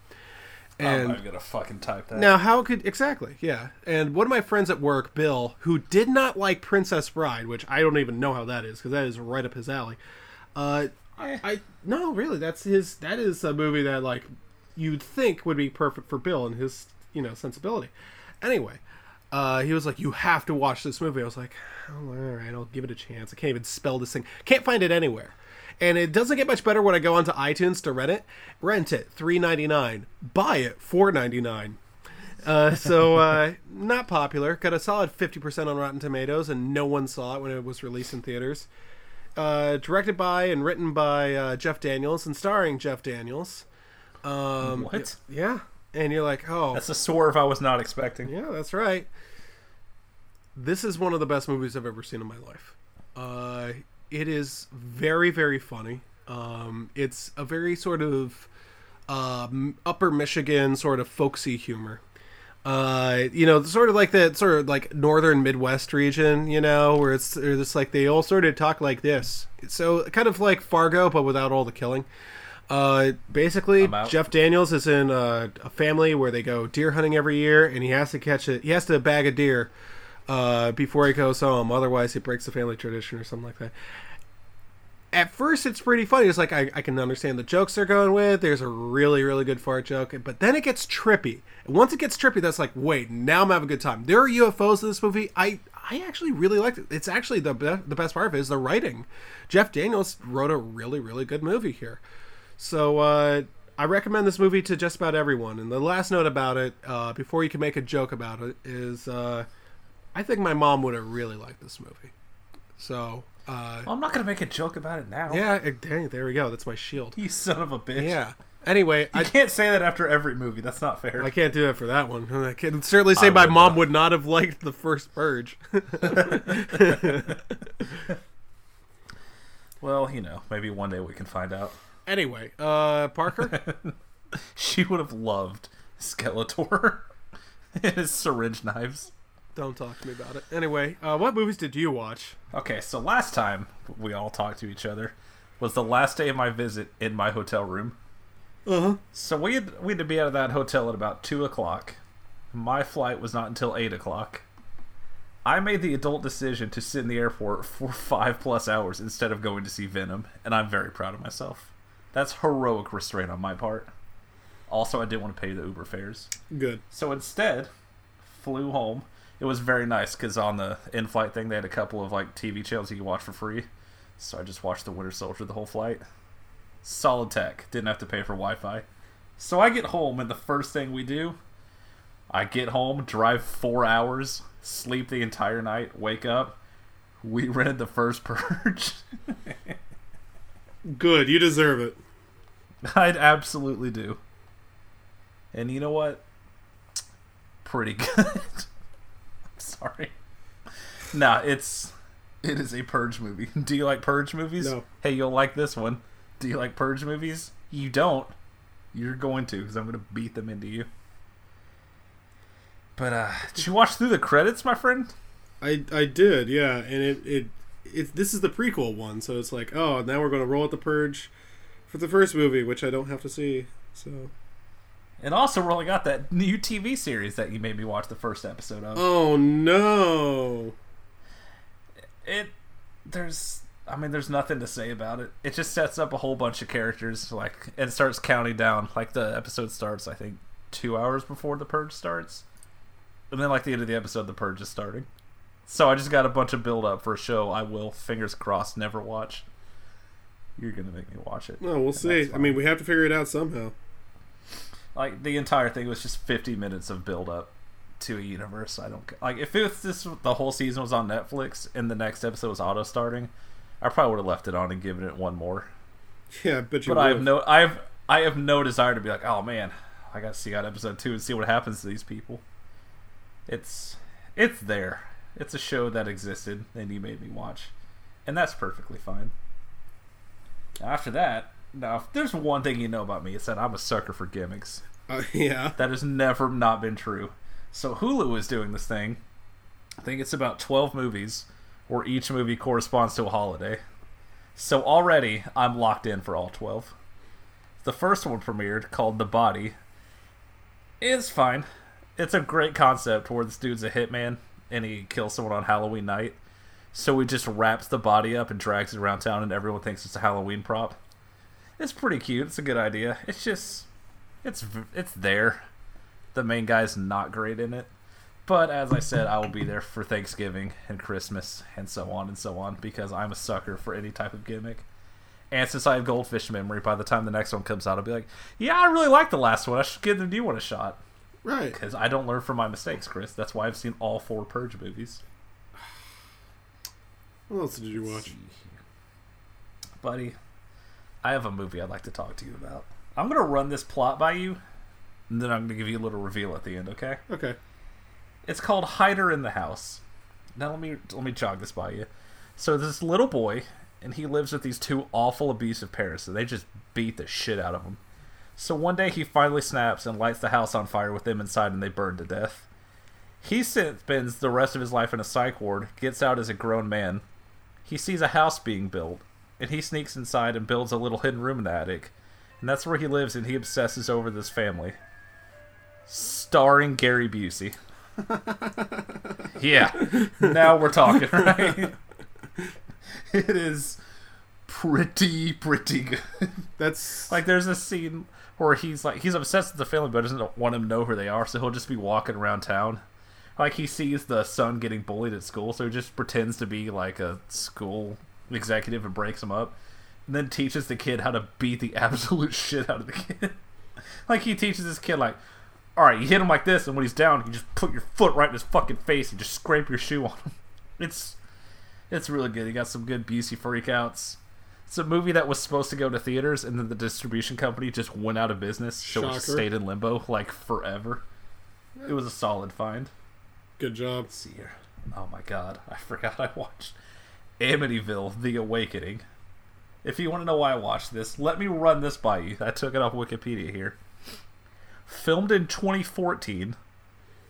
And I'm gonna fucking type that. Now, how could exactly? Yeah, and one of my friends at work, Bill, who did not like Princess Bride, which I don't even know how that is because that is right up his alley. Uh, I, I no, really, that's his. That is a movie that like you'd think would be perfect for Bill and his you know sensibility. Anyway, uh, he was like, "You have to watch this movie." I was like, oh, "All right, I'll give it a chance." I can't even spell this thing. Can't find it anywhere. And it doesn't get much better when I go onto iTunes to rent it. Rent it, three ninety nine. Buy it, four ninety nine. Uh, so uh, not popular. Got a solid fifty percent on Rotten Tomatoes, and no one saw it when it was released in theaters. Uh, directed by and written by uh, Jeff Daniels and starring Jeff Daniels. Um, What? Yeah, and you're like, oh, That's a swerve I was not expecting. yeah, that's right. This is one of the best movies I've ever seen in my life. Uh, it is very, very funny. Um, it's a very sort of um, upper Michigan sort of folksy humor. Uh, you know, sort of like that sort of like northern Midwest region, you know, where it's, where it's like they all sort of talk like this. So kind of like Fargo, but without all the killing. Uh, basically, Jeff Daniels is in uh, a family where they go deer hunting every year, and he has to catch it. He has to bag a deer uh, before he goes home. Otherwise, he breaks the family tradition or something like that. At first, it's pretty funny. It's like I, I can understand the jokes they're going with. There's a really, really good fart joke, but then it gets trippy. And once it gets trippy, that's like, wait, now I'm having a good time. There are UFOs in this movie. I I actually really liked it. It's actually the be- the best part of it is the writing. Jeff Daniels wrote a really, really good movie here. So uh, I recommend this movie to just about everyone. And the last note about it, uh, before you can make a joke about it, is uh, I think my mom would have really liked this movie. So uh, Well, I'm not gonna make a joke about it now. yeah, it, dang, there we go. That's my shield. You son of a bitch. Yeah. Anyway, You I, can't say that after every movie. That's not fair. I can't do that for that one. I can certainly say I my would mom not. would not have liked the first Purge. well, you know, maybe one day we can find out. Anyway, uh, Parker. She would have loved Skeletor and his syringe knives. Don't talk to me about it. Anyway, uh, what movies did you watch? Okay, so last time we all talked to each other was the last day of my visit in my hotel room. Uh huh. So we had we had to be out of that hotel at about two o'clock. My flight was not until eight o'clock. I made the adult decision to sit in the airport for five plus hours instead of going to see Venom, and I'm very proud of myself. That's heroic restraint on my part. Also, I didn't want to pay the Uber fares. Good. So instead, flew home. It was very nice because on the in-flight thing they had a couple of like TV channels you could watch for free. So I just watched The Winter Soldier the whole flight. Solid tech. Didn't have to pay for Wi-Fi. So I get home and the first thing we do, I get home, drive four hours, sleep the entire night, wake up. We rented the first Purge. Good. You deserve it. I'd absolutely do. And you know what? Pretty good. Sorry. Nah, it's it is a purge movie. Do you like purge movies? No. Hey, you'll like this one. Do you like purge movies? You don't. You're going to, because I'm going to beat them into you. But uh, did you watch through the credits, my friend? I I did, yeah, and it it it this is the prequel one, so it's like, oh, now we're going to roll out the purge for the first movie, which I don't have to see. So And also, we only got that new TV series that you made me watch the first episode of. Oh no! It there's I mean there's nothing to say about it. It just sets up a whole bunch of characters like and starts counting down. Like the episode starts I think 2 hours before the purge starts. And then like the end of the episode the purge is starting. So I just got a bunch of build up for a show I will fingers crossed never watch. You're going to make me watch it. No, we'll see. I mean, we have to figure it out somehow. like the entire thing was just 50 minutes of build up to a universe. I don't like if it was this the whole season was on Netflix and the next episode was auto starting. I probably would have left it on and given it one more. Yeah, I bet you. But I have no I have I have no desire to be like, oh man, I got to see out episode two and see what happens to these people. It's it's there. It's a show that existed and you made me watch, and that's perfectly fine. After that, now if there's one thing you know about me, it's that I'm a sucker for gimmicks. Uh, yeah. That has never not been true. So Hulu is doing this thing. I think it's about 12 movies where each movie corresponds to a holiday. So already I'm locked in for all 12. The first one premiered called The Body. It's fine. It's a great concept where this dude's a hitman and he kills someone on Halloween night. So he just wraps the body up and drags it around town and everyone thinks it's a Halloween prop. It's pretty cute. It's a good idea. It's just it's it's there. The main guy's not great in it, but as I said, I will be there for Thanksgiving and Christmas and so on and so on because I'm a sucker for any type of gimmick. And since I have goldfish memory, by the time the next one comes out, I'll be like, "Yeah, I really like the last one. I should give the new one a shot." Right. Because I don't learn from my mistakes, Chris. That's why I've seen all four Purge movies. What else did you watch? buddy, I have a movie I'd like to talk to you about. I'm gonna run this plot by you, and then I'm gonna give you a little reveal at the end. Okay? Okay. It's called Hider in the House. Now let me let me jog this by you. So this little boy, and he lives with these two awful abusive parents. So they just beat the shit out of him. So one day he finally snaps and lights the house on fire with them inside, and they burn to death. He spends the rest of his life in a psych ward, gets out as a grown man. He sees a house being built, and he sneaks inside and builds a little hidden room in the attic. And that's where he lives, and he obsesses over this family. Starring Gary Busey. yeah, now we're talking, right? it is pretty, pretty good. That's Like, there's a scene where he's like, he's obsessed with the family, but doesn't want them to know who they are, so he'll just be walking around town. Like, he sees the son getting bullied at school, so he just pretends to be like a school executive and breaks him up. And then teaches the kid how to beat the absolute shit out of the kid. like, he teaches this kid, like, alright, you hit him like this, and when he's down, you just put your foot right in his fucking face and just scrape your shoe on him. It's it's really good. He got some good Busey freakouts. It's a movie that was supposed to go to theaters, and then the distribution company just went out of business, so it Shocker. stayed in limbo like forever. It was a solid find. Good job. Let's see here. Oh my god, I forgot I watched Amityville: The Awakening. If you want to know why I watched this, let me run this by you. I took it off Wikipedia here. Filmed in 2014,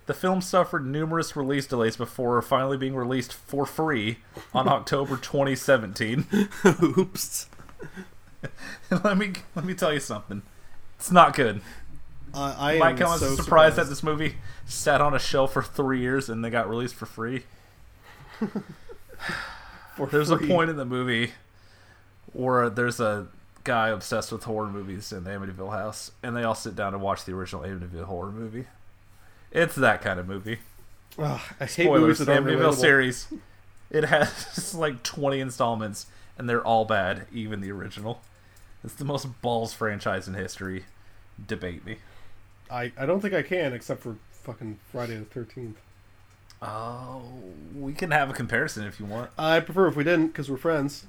the film suffered numerous release delays before finally being released for free on October 2017. Oops. let me let me tell you something. It's not good. Uh, I Might am come as so a surprise that this movie sat on a shelf for three years and they got released for free. For There's free. a point in the movie where there's a guy obsessed with horror movies in the Amityville house, and they all sit down and watch the original Amityville horror movie. It's that kind of movie. Ugh, I hate Spoilers, movies the that Amityville relatable. series. It has like 20 installments, and they're all bad, even the original. It's the most balls franchise in history. Debate me. I, I don't think I can, except for fucking Friday the Thirteenth. Oh, we can have a comparison if you want. I prefer if we didn't, because we're friends.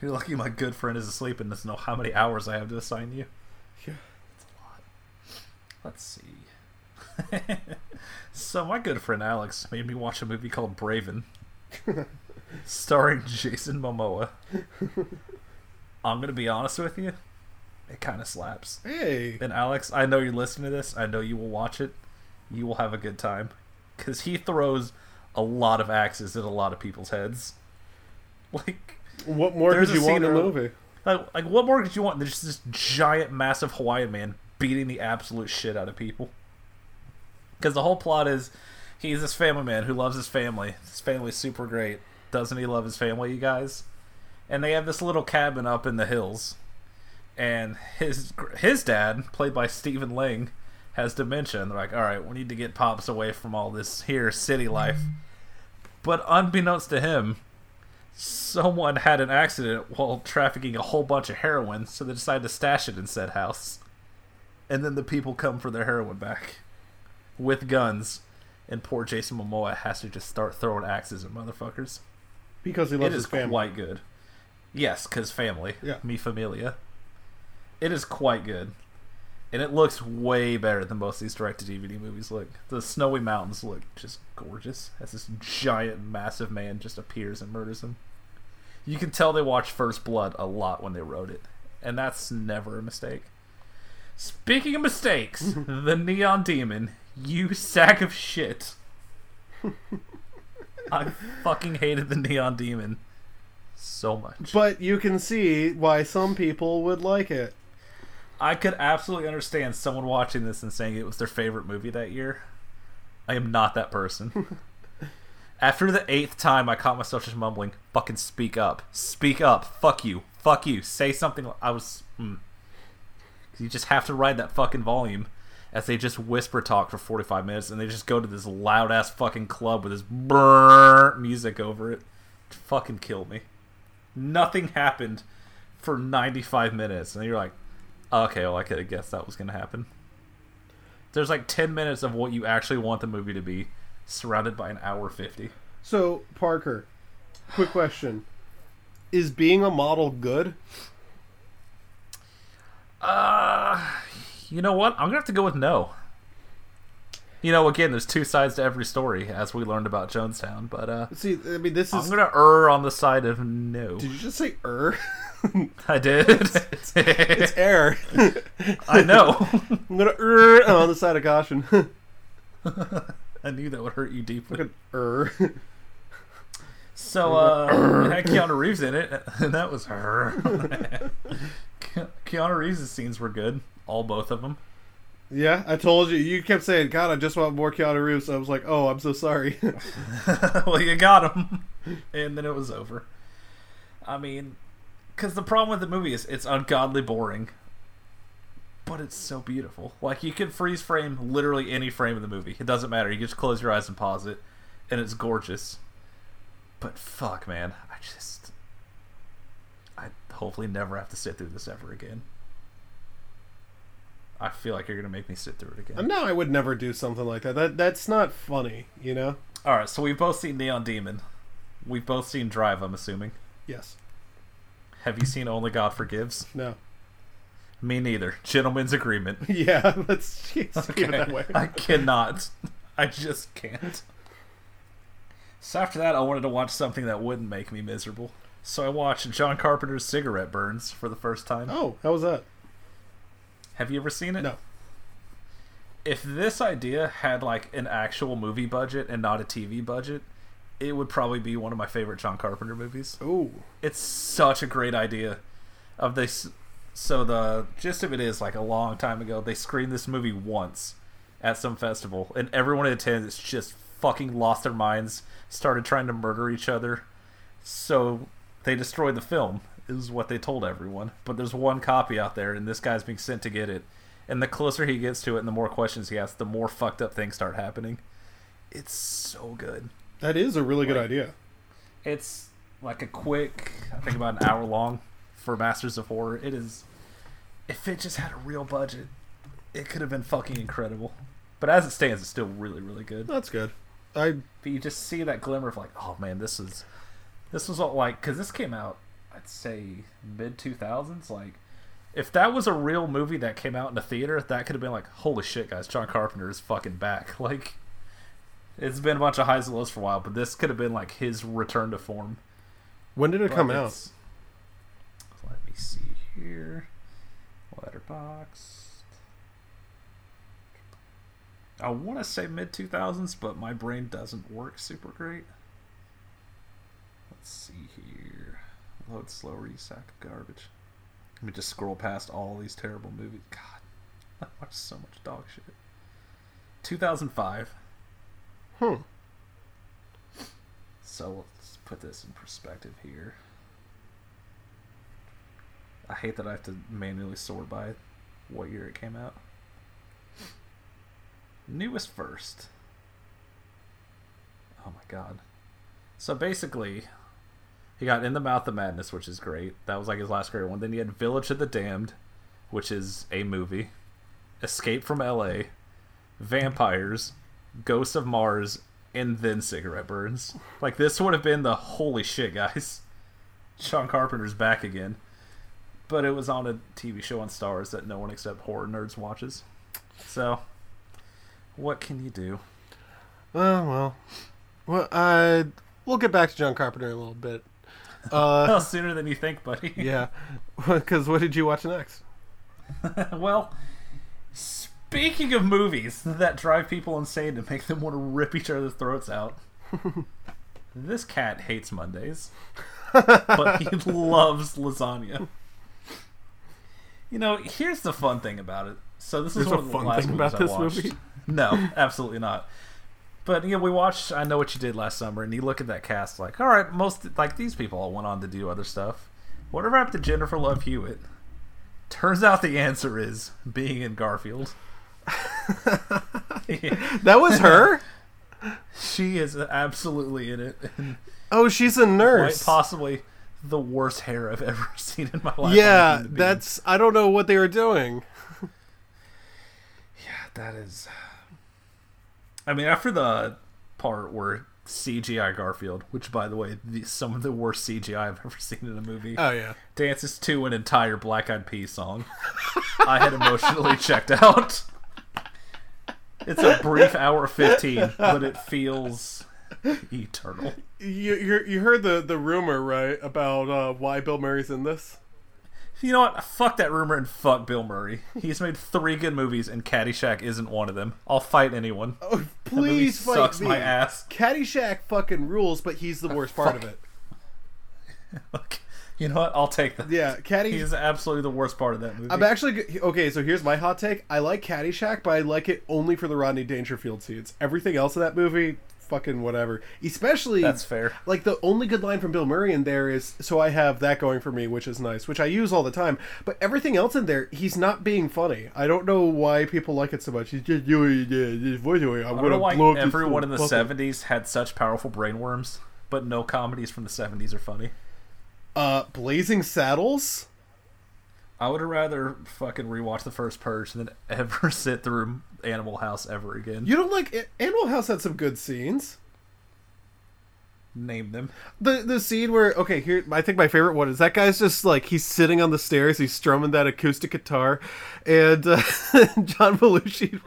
You're lucky my good friend is asleep and doesn't know how many hours I have to assign you. Yeah. That's a lot. Let's see. so my good friend Alex made me watch a movie called Braven, starring Jason Momoa. I'm gonna be honest with you, it kind of slaps. Hey, And Alex, I know you're listening to this. I know you will watch it. You will have a good time because he throws a lot of axes at a lot of people's heads. Like what more There's could you want in a movie? like, like what more could you want just this giant, massive Hawaiian man beating the absolute shit out of people. Because the whole plot is he's this family man who loves his family. His family's super great. Doesn't he love his family, you guys? And they have this little cabin up in the hills. And his his dad, played by Stephen Lang, has dementia. And they're like, all right, we need to get Pops away from all this here city life. Mm-hmm. But unbeknownst to him, someone had an accident while trafficking a whole bunch of heroin, so they decided to stash it in said house. And then the people come for their heroin back with guns, and poor Jason Momoa has to just start throwing axes at motherfuckers. Because he It loves is his family. quite good. Yes, because family. Yeah. Me familia. It is quite good. And it looks way better than most of these direct to DVD movies look. The snowy mountains look just gorgeous as this giant, massive man just appears and murders him. You can tell they watched First Blood a lot when they wrote it. And that's never a mistake. Speaking of mistakes, the Neon Demon, you sack of shit. I fucking hated the Neon Demon so much. But you can see why some people would like it. I could absolutely understand someone watching this and saying it was their favorite movie that year. I am not that person. After the eighth time, I caught myself just mumbling, "Fucking speak up, speak up, fuck you, fuck you, say something." I was, mm. you just have to ride that fucking volume as they just whisper talk for forty five minutes, and they just go to this loud ass fucking club with this brrr music over it. To fucking kill me. Nothing happened for ninety five minutes, and you're like, Okay, well, I could have guessed that was going to happen. There's like 10 minutes of what you actually want the movie to be, surrounded by an hour 50. So, Parker, quick question. Is being a model good? Uh, you know what? I'm going to have to go with no. You know, again, there's two sides to every story, as we learned about Jonestown, but uh, See, I mean, this is I'm going to err on the side of no. Did you just say er? I did. it's air. I know. I'm gonna er on the side of caution. I knew that would hurt you deeply. Fucking er. So uh, it had Keanu Reeves in it, and that was her. Ke- Keanu Reeves' scenes were good, all both of them. Yeah, I told you. You kept saying, "God, I just want more Keanu Reeves." I was like, "Oh, I'm so sorry." well, you got him, and then it was over. I mean, because the problem with the movie is it's ungodly boring, but it's so beautiful. Like you can freeze frame literally any frame of the movie. It doesn't matter. You just close your eyes and pause it, and it's gorgeous. But fuck, man, I just, I hopefully never have to sit through this ever again. I feel like you're gonna make me sit through it again. no, I would never do something like that. That that's not funny, you know. All right, so we've both seen Neon Demon. We've both seen Drive. I'm assuming. Yes. Have you seen Only God Forgives? No. Me neither. Gentleman's agreement. Yeah. Let's keep it Okay. that way. I cannot. I just can't. So after that, I wanted to watch something that wouldn't make me miserable. So I watched John Carpenter's Cigarette Burns for the first time. Oh, how was that? Have you ever seen it? No. If this idea had like an actual movie budget and not a TV budget, it would probably be one of my favorite John Carpenter movies. Oh. It's such a great idea of this so the gist of it is like a long time ago they screened this movie once at some festival and everyone in attendance just fucking lost their minds started trying to murder each other so they destroyed the film is what they told everyone but there's one copy out there and this guy's being sent to get it and the closer he gets to it and the more questions he asks the more fucked up things start happening it's so good That is a really good idea. it's like a quick, I think about an hour long for Masters of Horror. It is, if it just had a real budget, it could have been fucking incredible. But as it stands, it's still really, really good. That's good. I But you just see that glimmer of like, oh man, this is, this was what, like, because this came out, I'd say mid two thousands. Like, if that was a real movie that came out in a theater, that could have been like, holy shit, guys, John Carpenter is fucking back. Like, it's been a bunch of highs and lows for a while, but this could have been like his return to form. when did it But come out? Let me see here. Letterboxd. I want to say mid 2000s, but my brain doesn't work super great. Let's see here. Load slow you sack of garbage. Let me just scroll past all these terrible movies. God. I watched so much dog shit. 2005. Hmm. So let's put this in perspective here. I hate that I have to manually sort by what year it came out. Newest first. Oh my god. So basically, he got In the Mouth of Madness, which is great. That was like his last great one. Then he had Village of the Damned, which is a movie. Escape from LA, Vampires, Ghosts of Mars, and then Cigarette Burns. Like this would have been the holy shit, guys. John Carpenter's back again. But it was on a TV show on Starz that no one except horror nerds watches. So, what can you do? Oh well. Well, uh, we'll get back to John Carpenter in a little bit. Uh, Well, sooner than you think, buddy. yeah, because what did you watch next? well, speaking of movies that drive people insane to make them want to rip each other's throats out, this cat hates Mondays, but he loves lasagna. You know, here's the fun thing about it. So this is one a of the fun last thing about this watched. movie? No, absolutely not. But you know, we watched I Know What You Did last summer, and you look at that cast, like, all right, most like these people all went on to do other stuff. Whatever happened to Jennifer Love Hewitt? Turns out the answer is being in Garfield. That was her. She is absolutely in it. Oh, she's a quite nurse. possibly the worst hair I've ever seen in my life. yeah, that's. I don't know what they were doing. Yeah, that is. I mean, after the part where CGI Garfield, which by the way, the, some of the worst CGI I've ever seen in a movie, Oh yeah. dances to an entire Black Eyed Peas song, I had emotionally checked out. It's a brief hour fifteen, but it feels eternal. You you you heard the the rumor right about uh, why Bill Murray's in this? You know what? Fuck that rumor and fuck Bill Murray. He's made three good movies, and Caddyshack isn't one of them. I'll fight anyone. Oh, please fight sucks me. my ass. Caddyshack fucking rules, but he's the worst part of it. Look, you know what? I'll take that. Yeah, Caddy. He is absolutely the worst part of that movie. I'm actually okay. So here's my hot take. I like Caddyshack, but I like it only for the Rodney Dangerfield scenes. Everything else in that movie, fucking whatever. Especially That's fair. Like the only good line from Bill Murray in there is, "So I have that going for me, which is nice," which I use all the time. But everything else in there, he's not being funny. I don't know why people like it so much. He's just doing this voice doing. I'm I gonna know why blow up everyone in the little '70s had such powerful brainworms, but no comedies from the '70s are funny. Uh, Blazing Saddles. I would have rather fucking rewatch the first Purge than ever sit through Animal House ever again. You don't like Animal House had some good scenes. Name them. The the scene where okay here I think my favorite one is that guy's just like he's sitting on the stairs he's strumming that acoustic guitar and uh, John Belushi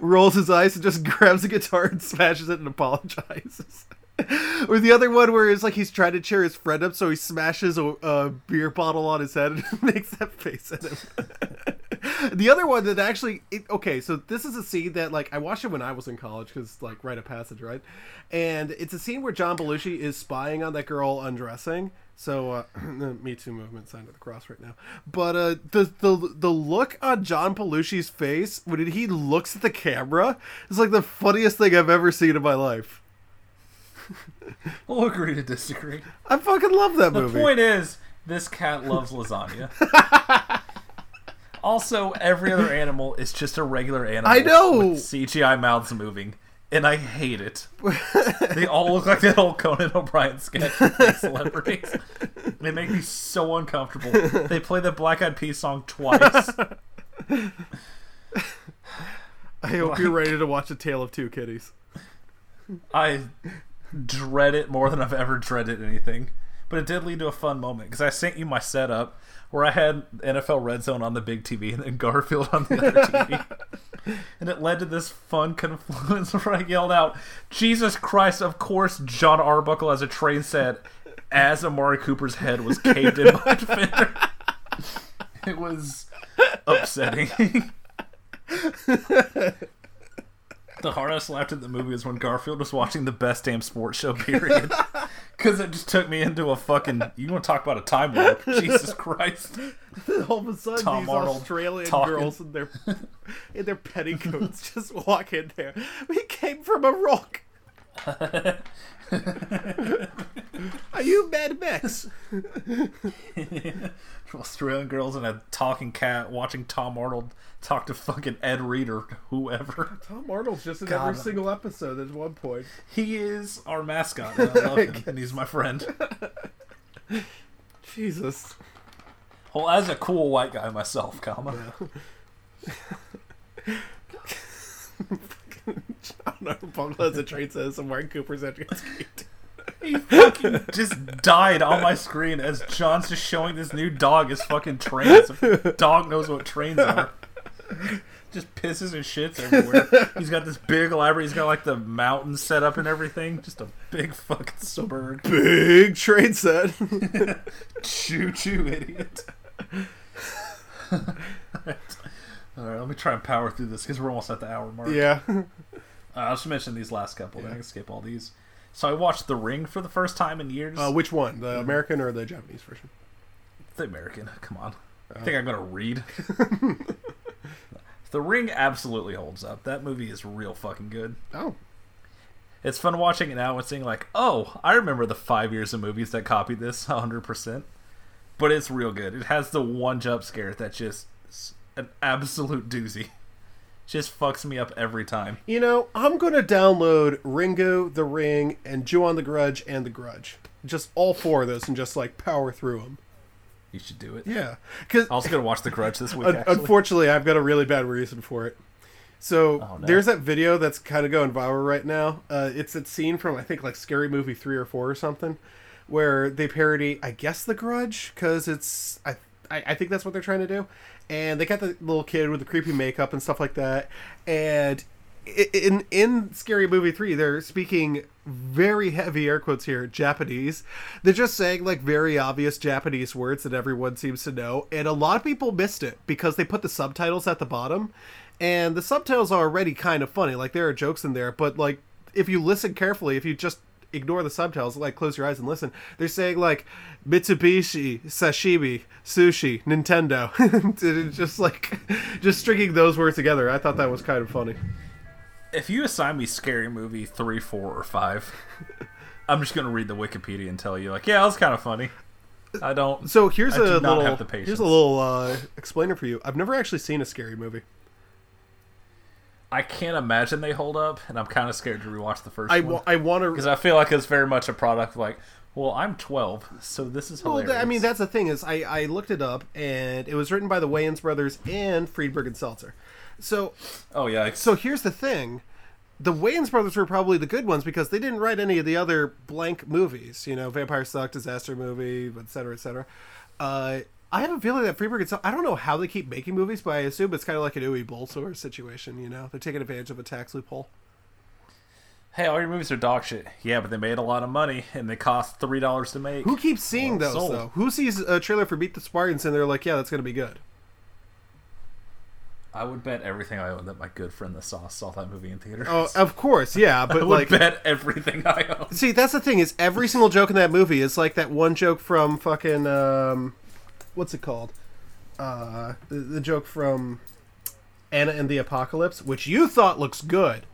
rolls his eyes and just grabs the guitar and smashes it and apologizes. or the other one where it's like he's trying to cheer his friend up so he smashes a, a beer bottle on his head and makes that face at him. the other one that actually it, okay so this is a scene that like i watched it when i was in college because like rite of passage right? And it's a scene where john belushi is spying on that girl undressing. So uh the me too movement sign of the cross right now. But uh the the the look on john belushi's face when he looks at the camera is like the funniest thing i've ever seen in my life. We'll agree to disagree. i fucking love that The movie. The point is, this cat loves lasagna. also, every other animal is just a regular animal. I know! With CGI mouths moving, and I hate it. they all look like that old Conan O'Brien sketch with celebrities. They make me so uncomfortable. They play the Black Eyed Peas song twice. i hope you're ready to watch a tale of two kitties I dread it more than I've ever dreaded anything. But it did lead to a fun moment because I sent you my setup where I had NFL Red Zone on the big TV and then Garfield on the other TV. and it led to this fun confluence where I yelled out, Jesus Christ, of course, Jon Arbuckle as a train set as Amari Cooper's head was caved in by a defender. it was upsetting. The hardest laughed at the movie was when Garfield was watching the best damn sports show, period. Because it just took me into a fucking. You want to talk about a time warp? Jesus Christ! All of a sudden, Tom these Arnold Australian talking. girls in their in their petticoats just walk in there. We came from a rock. Are you Mad Max? Australian girls and a talking cat watching Tom Arnold talk to fucking Ed Reed or whoever. Tom Arnold's just in God. every uh, single episode at one point. He is our mascot. And I love him, and he's my friend. Jesus. Well, as a cool white guy myself, comma. I don't know. Bungle has a train says some Martin Cooper's entrance. He fucking just died on my screen as Jon's just showing this new dog his fucking trains. If dog knows what trains are. Just pisses and shits everywhere. He's got this big library. He's got like the mountain set up and everything. Just a big fucking suburb. Big train set. Choo choo, idiot. All right, let me try and power through this because we're almost at the hour mark. yeah. Uh, I'll just mention these last couple. Then I can skip all these. So I watched The Ring for the first time in years. Uh, which one? The American or the Japanese version? the American. Come on. I think I'm gonna read. the Ring absolutely holds up. That movie is real fucking good. Oh. It's fun watching it now and seeing like, oh, I remember the five years of movies that copied this 100%. But it's real good. It has the one jump scare that just an absolute doozy. Just fucks me up every time. You know, I'm going to download Ringu, The Ring, and Ju-On the Grudge and The Grudge. Just all four of those and just like power through them. You should do it. Yeah. Because I was gonna watch The Grudge this week. Un- actually. unfortunately, I've got a really bad reason for it. So Oh, no. there's that video that's kind of going viral right now. Uh, it's that scene from I think like Scary Movie three or four or something, where they parody I guess The Grudge because it's I, I I think that's what they're trying to do, and they got the little kid with the creepy makeup and stuff like that, and in in Scary Movie three they're speaking very heavy air quotes here Japanese. They're just saying like very obvious Japanese words that everyone seems to know, and a lot of people missed it because they put the subtitles at the bottom, and the subtitles are already kind of funny. Like there are jokes in there, but like if you listen carefully, if you just ignore the subtitles, like close your eyes and listen, they're saying like Mitsubishi, sashimi, sushi, Nintendo, just like just stringing those words together. I thought that was kind of funny. if you assign me Scary Movie three, four, or five, I'm just gonna read the Wikipedia and tell you like, yeah, was kind of funny. I don't. So here's I do a not little here's a little uh, explainer for you. I've never actually seen a scary movie. I can't imagine they hold up, and I'm kind of scared to rewatch the first I, one I want to because. I feel like it's very much a product like, well, I'm 12, so this is Well. I mean that's the thing is I I looked it up and it was written by the Wayans brothers and Friedberg and Seltzer. So oh yeah, so here's the thing. The Wayans brothers were probably the good ones because they didn't write any of the other blank movies. You know, Vampire Suck, Disaster Movie, etc., cetera, et cetera. Uh, I have a feeling that Friedberg itself. I don't know how they keep making movies, but I assume it's kind of like an Uwe Boll sort of situation. You know, they're taking advantage of a tax loophole. hey, all your movies are dog shit. Yeah, but they made a lot of money, and they cost three dollars to make. Who keeps seeing Well, those sold. though? Who sees a trailer for Meet the Spartans and they're like, yeah, that's gonna be good. I would bet everything I own that my good friend the Sauce saw that movie in theaters. Oh, of course, yeah, I but would like, bet everything I own. see, that's the thing is every single joke in that movie is like that one joke from fucking um, what's it called? Uh, the, the joke from Anna and the Apocalypse, which you thought looks good.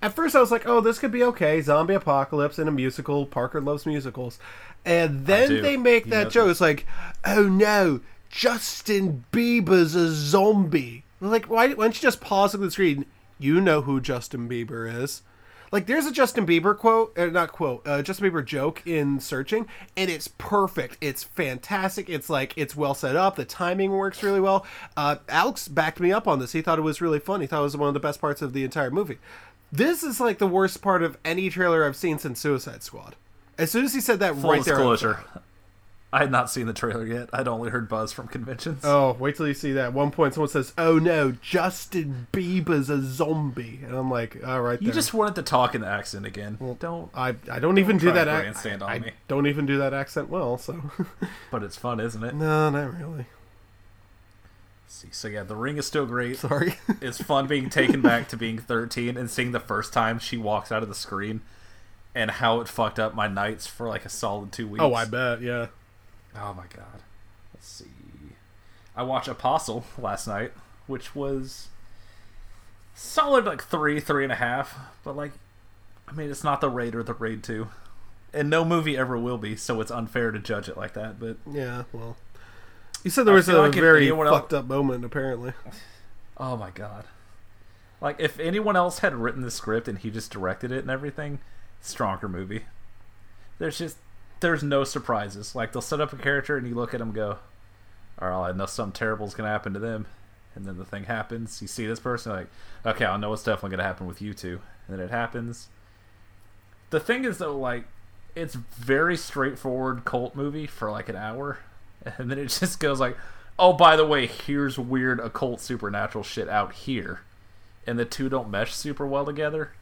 At first, I was like, "Oh, this could be okay." Zombie apocalypse in a musical. Parker loves musicals, and then they make You that joke. It's like, "Oh no, Justin Bieber's a zombie." Like, why, why don't you just pause on the screen? You know who Justin Bieber is. Like, there's a Justin Bieber quote, uh, not quote, uh, Justin Bieber joke in Searching, and it's perfect. It's fantastic. It's like, it's well set up. The timing works really well. Uh, Alex backed me up on this. He thought it was really fun. He thought it was one of the best parts of the entire movie. This is like the worst part of any trailer I've seen since Suicide Squad. As soon as he said that Full right there. Disclosure, I had not seen the trailer yet. I'd only heard buzz from conventions. Oh, wait till you see that. At one point, someone says, "Oh no, Justin Bieber's a zombie," and I'm like, "All right." you there. just wanted to talk in the accent again. Well, don't. I I don't even do that. to ac- grandstand on I me. don't even do that accent well. So But it's fun, isn't it? no, not really. See, so yeah, the ring is still great. Sorry. it's fun being taken back to being 13 and seeing the first time she walks out of the screen and how it fucked up my nights for like a solid two weeks. Oh, I bet. Yeah. Oh my god. Let's see. I watched Apostle last night, which was solid like three, three and a half. But like, I mean, it's not the Raid or the Raid Two, and no movie ever will be. So it's unfair to judge it like that. But Yeah. Well, you said there was a like very anyone else- fucked up moment. Apparently. oh my god, like if anyone else had written the script and he just directed it and everything, stronger movie. There's just there's no surprises. Like they'll set up a character and you look at them, go, "All right, I know something terrible's gonna happen to them," and then the thing happens. You see this person, like, okay, I know what's definitely gonna happen with you two, and then it happens. The thing is though, like, it's very straightforward cult movie for like an hour, and then it just goes like, "Oh, by the way, here's weird occult supernatural shit out here," and the two don't mesh super well together.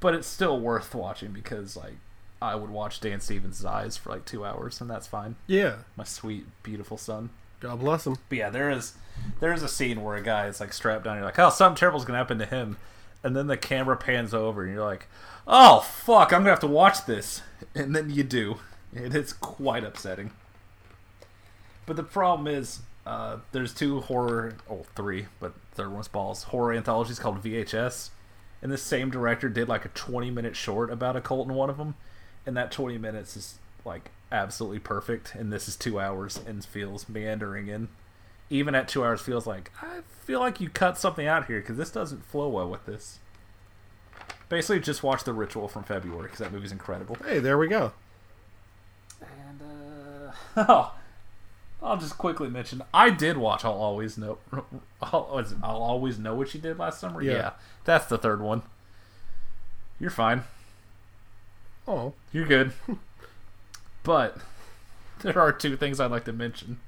But it's still worth watching because like I would watch Dan Stevens' eyes for like two hours, and that's fine. Yeah. My sweet, beautiful son. God bless him. But yeah, there is there is a scene where a guy is like strapped down. You're like, oh, something terrible's gonna happen to him, and then the camera pans over, and you're like, oh fuck, I'm gonna have to watch this, and then you do, and it's quite upsetting. But the problem is, uh, there's two horror, oh three, but third one's balls horror anthologies called VHS, and the same director did like a 20 minute short about a cult in one of them, and that 20 minutes is like absolutely perfect, and this is two hours and feels meandering in. Even at two hours, feels like I feel like you cut something out here because this doesn't flow well with this. Basically, just watch The Ritual from February because that movie's incredible. Hey, there we go. And uh, oh, I'll just quickly mention I did watch. I'll always know. I'll, I'll always know what you did last summer. Yeah. Yeah. that's the third one. You're fine. Oh. You're good. but there are two things I'd like to mention.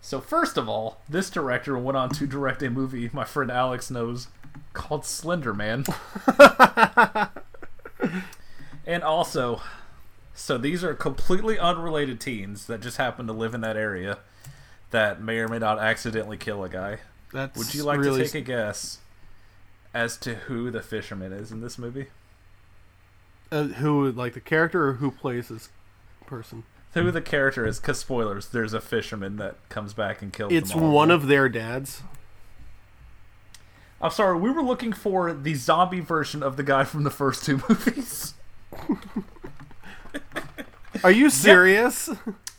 So first of all, this director went on to direct a movie my friend Alex knows called Slender Man. and also, so these are completely unrelated teens that just happen to live in that area that may or may not accidentally kill a guy. That's Would you like really to take a guess as to who the fisherman is in this movie? Uh, who like the character or who plays this person? Who the character is? Because spoilers, there's a fisherman that comes back and kills. It's one of their dads. I'm sorry, we were looking for the zombie version of the guy from the first two movies. Are you serious?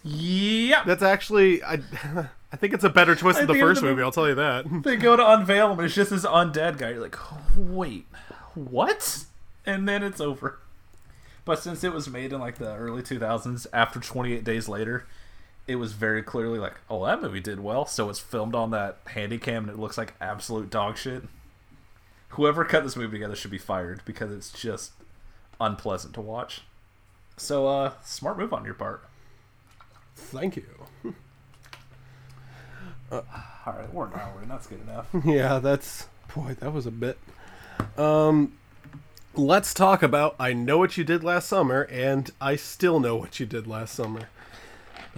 yeah. That's actually I. I think it's a better twist I than the first the- movie. I'll tell you that. They go to unveil him, and it's just this undead guy. You're like, wait, what? And then it's over. But since it was made in like the early 2000s, after 28 days later, it was very clearly like, oh, that movie did well. So it's filmed on that handy cam, and it looks like absolute dog shit. Whoever cut this movie together should be fired because it's just unpleasant to watch. So, uh, smart move on your part. Thank you. All right, we're an hour in. That's good enough. Yeah, that's boy, that was a bit. Um, let's talk about I know what you did last summer, and I still know what you did last summer.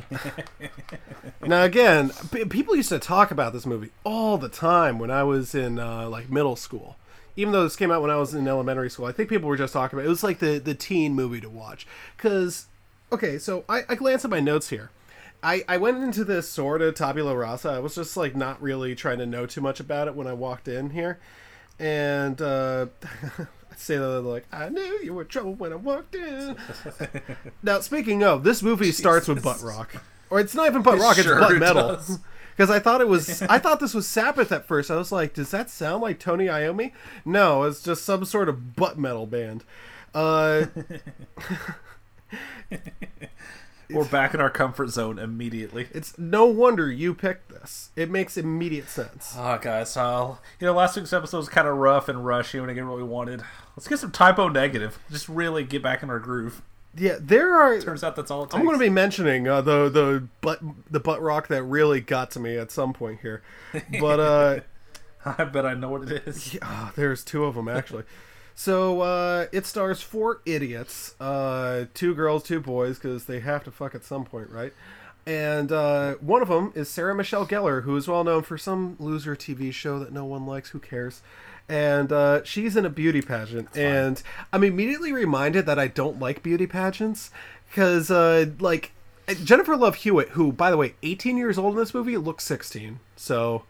now again, p- people used to talk about this movie all the time when I was in uh, like middle school. Even though this came out when I was in elementary school, I think people were just talking about it. It was like the the teen movie to watch. Cause okay, so I, I glanced at my notes here. I, I went into this sort of tabula rasa. I was just like not really trying to know too much about it when I walked in here, and uh, say that like I knew you were trouble when I walked in. now speaking of, this movie starts with butt rock, or it's not even butt It rock; it's butt metal. Because I thought it was, I thought this was Sabbath at first. I was like, does that sound like Tony Iommi? No, it's just some sort of butt metal band. Uh, We're back in our comfort zone immediately. it's no wonder you picked this. It makes immediate sense. Oh, guys, uh, you know, last week's episode was kind of rough and rushy. We didn't get what we wanted. Let's get some Type O Negative. Just really get back in our groove. Yeah, there are. Turns out that's all it takes. I'm going to be mentioning uh, the the butt the butt rock that really got to me at some point here, but uh, I bet I know what it is. ah, there's two of them actually. So uh, it stars four idiots, uh, two girls, two boys, because they have to fuck at some point, right? And uh, one of them is Sarah Michelle Gellar, who is well known for some loser TV show that no one likes. Who cares? and uh, she's in a beauty pageant, and I'm immediately reminded that I don't like beauty pageants because, uh, like, Jennifer Love Hewitt, who, by the way, 18 years old in this movie, looks 16. So,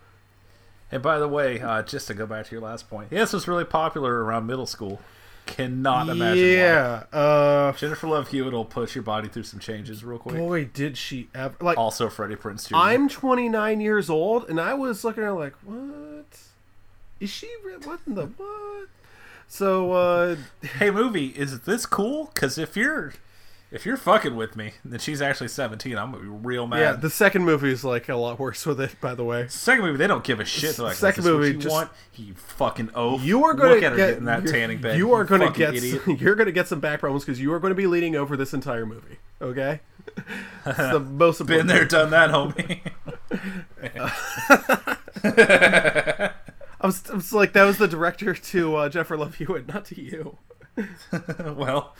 And by the way, uh, just to go back to your last point, this was really popular around middle school. Cannot imagine why. yeah, uh, Jennifer Love Hewitt will push your body through some changes real quick. boy, did she ever like? Also, Freddie Prinze Jr. I'm 29 years old, and I was looking at her like, what? Is she? re- What in the what? So, uh, hey, movie, is this cool? Because if you're if you're fucking with me, then she's actually 17. I'm gonna be real mad. yeah, the second movie is like a lot worse with it, by the way. Second movie, they don't give a shit. They're like, Second "Is this what movie you just- want? You fucking oaf. You are going look to at her get getting that tanning bed. You are going to get idiot. you're to get some back problems because you are going to be leaning over this entire movie. Okay, it's the most Been there, done that, homie. I was, I was like, that was the director to uh, Jennifer Love Hewitt, not to you. well,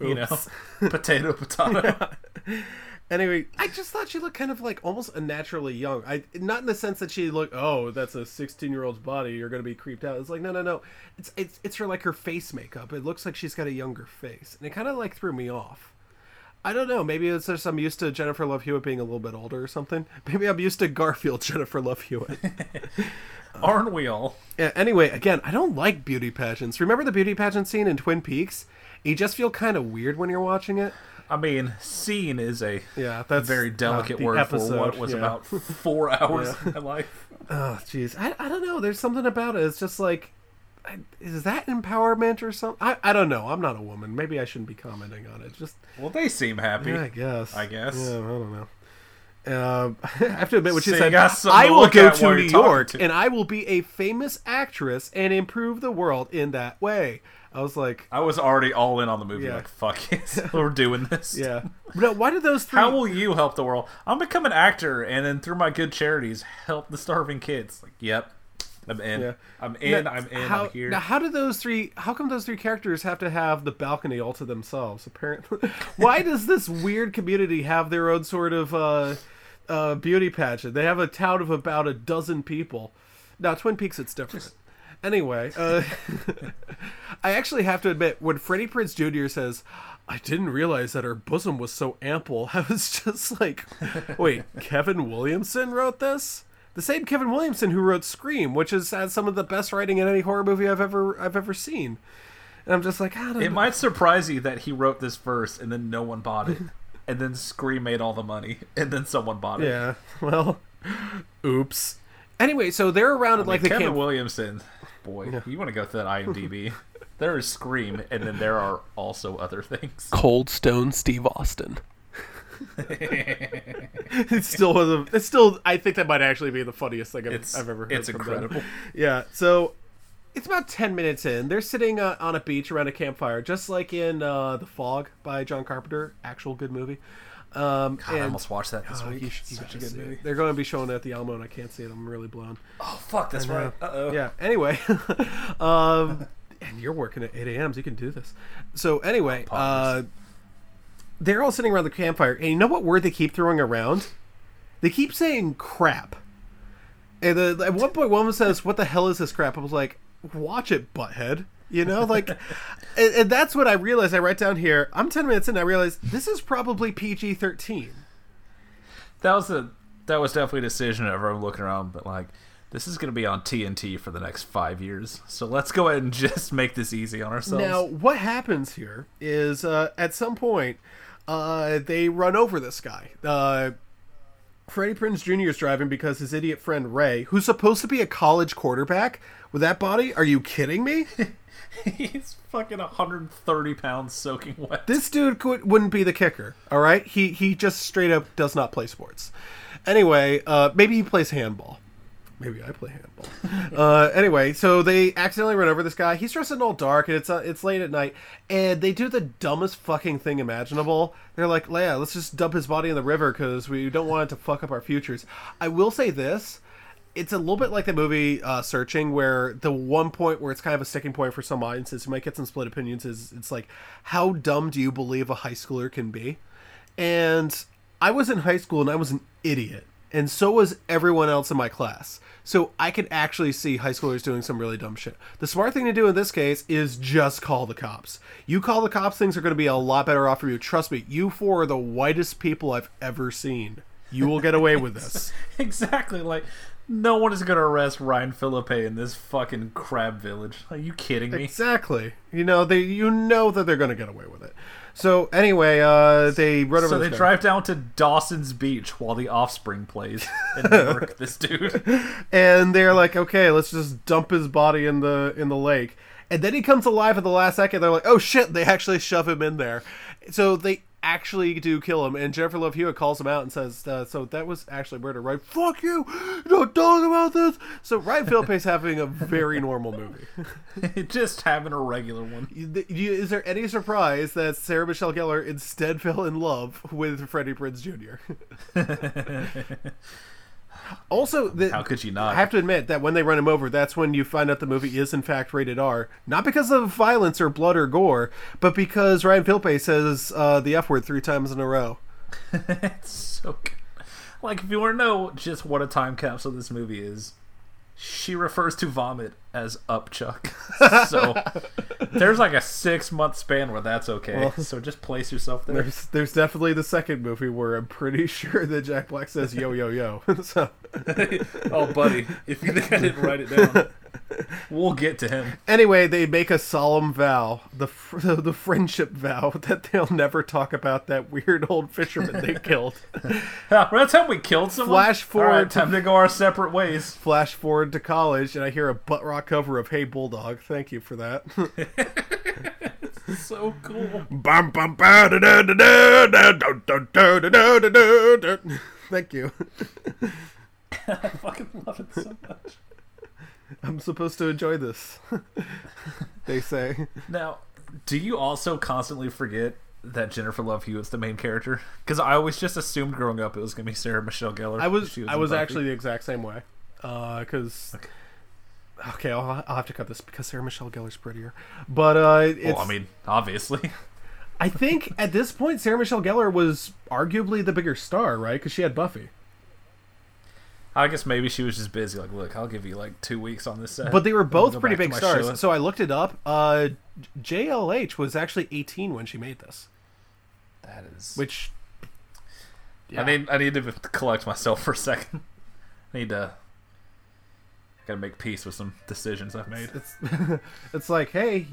you know, potato, potato. Anyway, I just thought she looked kind of like almost unnaturally young. I not in the sense that she looked, oh, that's a 16 year old's body. You're gonna be creeped out. It's like no, no, no. It's it's it's her like her face makeup. It looks like she's got a younger face, and it kind of like threw me off. I don't know. Maybe it's just I'm used to Jennifer Love Hewitt being a little bit older or something. Maybe I'm used to Garfield Jennifer Love Hewitt. Aren't we all? Yeah, anyway, again, I don't like beauty pageants. Remember the beauty pageant scene in Twin Peaks? You just feel kind of weird when you're watching it. I mean, scene is a Yeah, that's very delicate uh, word episode, for what was yeah. about four hours of my life. Oh, jeez. I, I don't know. There's something about it. It's just like, I, is that empowerment or something? I, I don't know. I'm not a woman. Maybe I shouldn't be commenting on it. Just, Well, they seem happy. yeah, I guess. I guess. Yeah, I don't know. Um, I have to admit, what she So you said, I will go to New York to- and I will be a famous actress and improve the world in that way. I was like, I was already all in on the movie. Yeah. Like, fuck it, we're doing this. yeah. No, why did those three? How will you help the world? I'm become an actor, and then through my good charities, help the starving kids. Like, yep, I'm in. Yeah. I'm in. Now, I'm in. How, I'm here. Now, how do those three? How come those three characters have to have the balcony all to themselves? Apparently, why does this weird community have their own sort of uh, uh, beauty pageant? They have a town of about a dozen people. Now, Twin Peaks, it's different. Anyway, uh, I actually have to admit, when Freddie Prinze Jr. says, I didn't realize that her bosom was so ample, I was just like, wait, Kevin Williamson wrote this? The same Kevin Williamson who wrote Scream, which is has some of the best writing in any horror movie I've ever I've ever seen. And I'm just like, I don't it know. might surprise you that he wrote this first, and then no one bought it, and then Scream made all the money, and then someone bought it. Yeah. Well, oops. Anyway, so they're around at I like mean, the Kevin. Williamson, boy, you want to go through that IMDb? there is Scream, and then there are also other things. Cold Stone Steve Austin. it's still of the, it's still I think that might actually be the funniest thing I've, I've ever heard. it's them. incredible. Yeah. So it's about ten minutes in. They're sitting uh, on a beach around a campfire, just like in uh, The Fog by John Carpenter. Actual good movie. Um, God, I almost watched that this Oh, week. you should- you Such a good movie. They're going to be showing it at the Alamo, and I can't see it. I'm really blown. Oh fuck, that's right. Uh oh. Yeah. Anyway, um, and you're working at 8 a.m. So you can do this. So anyway, uh, they're all sitting around the campfire, and you know what word they keep throwing around? They keep saying crap. And uh, at one point, one of them says, "What the hell is this crap?" I was like, "Watch it, butthead." You know, like, and, and that's what I realized. I write down here. I'm 10 minutes in. I realize this is probably PG-13. That was a that was definitely a decision. Everyone looking around, but like. This is going to be on TNT for the next five years, so let's go ahead and just make this easy on ourselves. Now, what happens here is uh, at some point uh, they run over this guy. Uh, Freddie Prinze Jr. is driving because his idiot friend Ray, who's supposed to be a college quarterback, with that body, are you kidding me? he's fucking 130 pounds soaking wet. this dude could, wouldn't be the kicker. All right, he he just straight up does not play sports. Anyway, uh, maybe he plays handball. Maybe I play handball. uh, anyway, so they accidentally run over this guy. He's dressed in all dark, and it's uh, it's late at night, and they do the dumbest fucking thing imaginable. They're like, "Yeah, let's just dump his body in the river because we don't want it to fuck up our futures." I will say this: it's a little bit like the movie uh, Searching, where the one point where it's kind of a sticking point for some audiences, you might get some split opinions. Is it's like, how dumb do you believe a high schooler can be? And I was in high school and I was an idiot. and so was everyone else in my class. So I could actually see high schoolers doing some really dumb shit. The smart thing to do in this case is just call the cops. You call the cops, things are going to be a lot better off for you. Trust me, you four are the whitest people I've ever seen. You will get away with this. exactly. Like, no one is going to arrest Ryan Phillippe in this fucking crab village. Are you kidding me? Exactly. You know they. You know that they're going to get away with it. So anyway, uh, they run over. So they guy. drive down to Dawson's Beach while the Offspring plays and murk this dude. and they're like, okay, let's just dump his body in the in the lake. And then he comes alive at the last second. They're like, oh shit! They actually shove him in there. So they actually do kill him. And Jennifer Love Hewitt calls him out and says, uh, "So that was actually murder, right? Fuck you! Don't talk about this." So Ryan Phillippe's having a very normal movie. Just having a regular one. Is there any surprise that Sarah Michelle Gellar instead fell in love with Freddie Prinze Jr.? also, the, How could you not? I have to admit that when they run him over, that's when you find out the movie is in fact rated R. Not because of violence or blood or gore, but because Ryan Phillippe says uh, the F word three times in a row. It's so good. Like, if you want to know just what a time capsule this movie is, she refers to vomit as upchuck. so there's like a six month span where that's okay. Well, so just place yourself there. There's there's definitely the second movie where I'm pretty sure that Jack Black says yo yo yo. so oh, buddy, if you think I didn't write it down, we'll get to him. Anyway, they make a solemn vow, the fr- the friendship vow, that they'll never talk about that weird old fisherman they killed. yeah, that's how we killed someone. Flash forward. Right, time to go our separate ways. Flash forward to college, and I hear a butt rock cover of Hey Bulldog. Thank you for that. so cool. Thank you. I fucking love it so much. I'm supposed to enjoy this. they say. Now, do you also constantly forget that Jennifer Love Hewitt's the main character? Because I always just assumed growing up it was gonna be Sarah Michelle Gellar. I was, She I was Buffy. actually the exact same way. Because okay, I'll, I'll have to cut this because Sarah Michelle Gellar's prettier. But uh, it's, Well, I mean, obviously. I think at this point Sarah Michelle Gellar was arguably the bigger star, right? Because she had Buffy. I guess maybe she was just busy. Like, look, I'll give you like two weeks on this set. But they were both pretty big stars. show. So I looked it up. Uh, JLH was actually 18 when she made this, that is. which I need. I need to collect myself for a second. I need to. Gotta make peace with some decisions I've made. it's it's like, hey,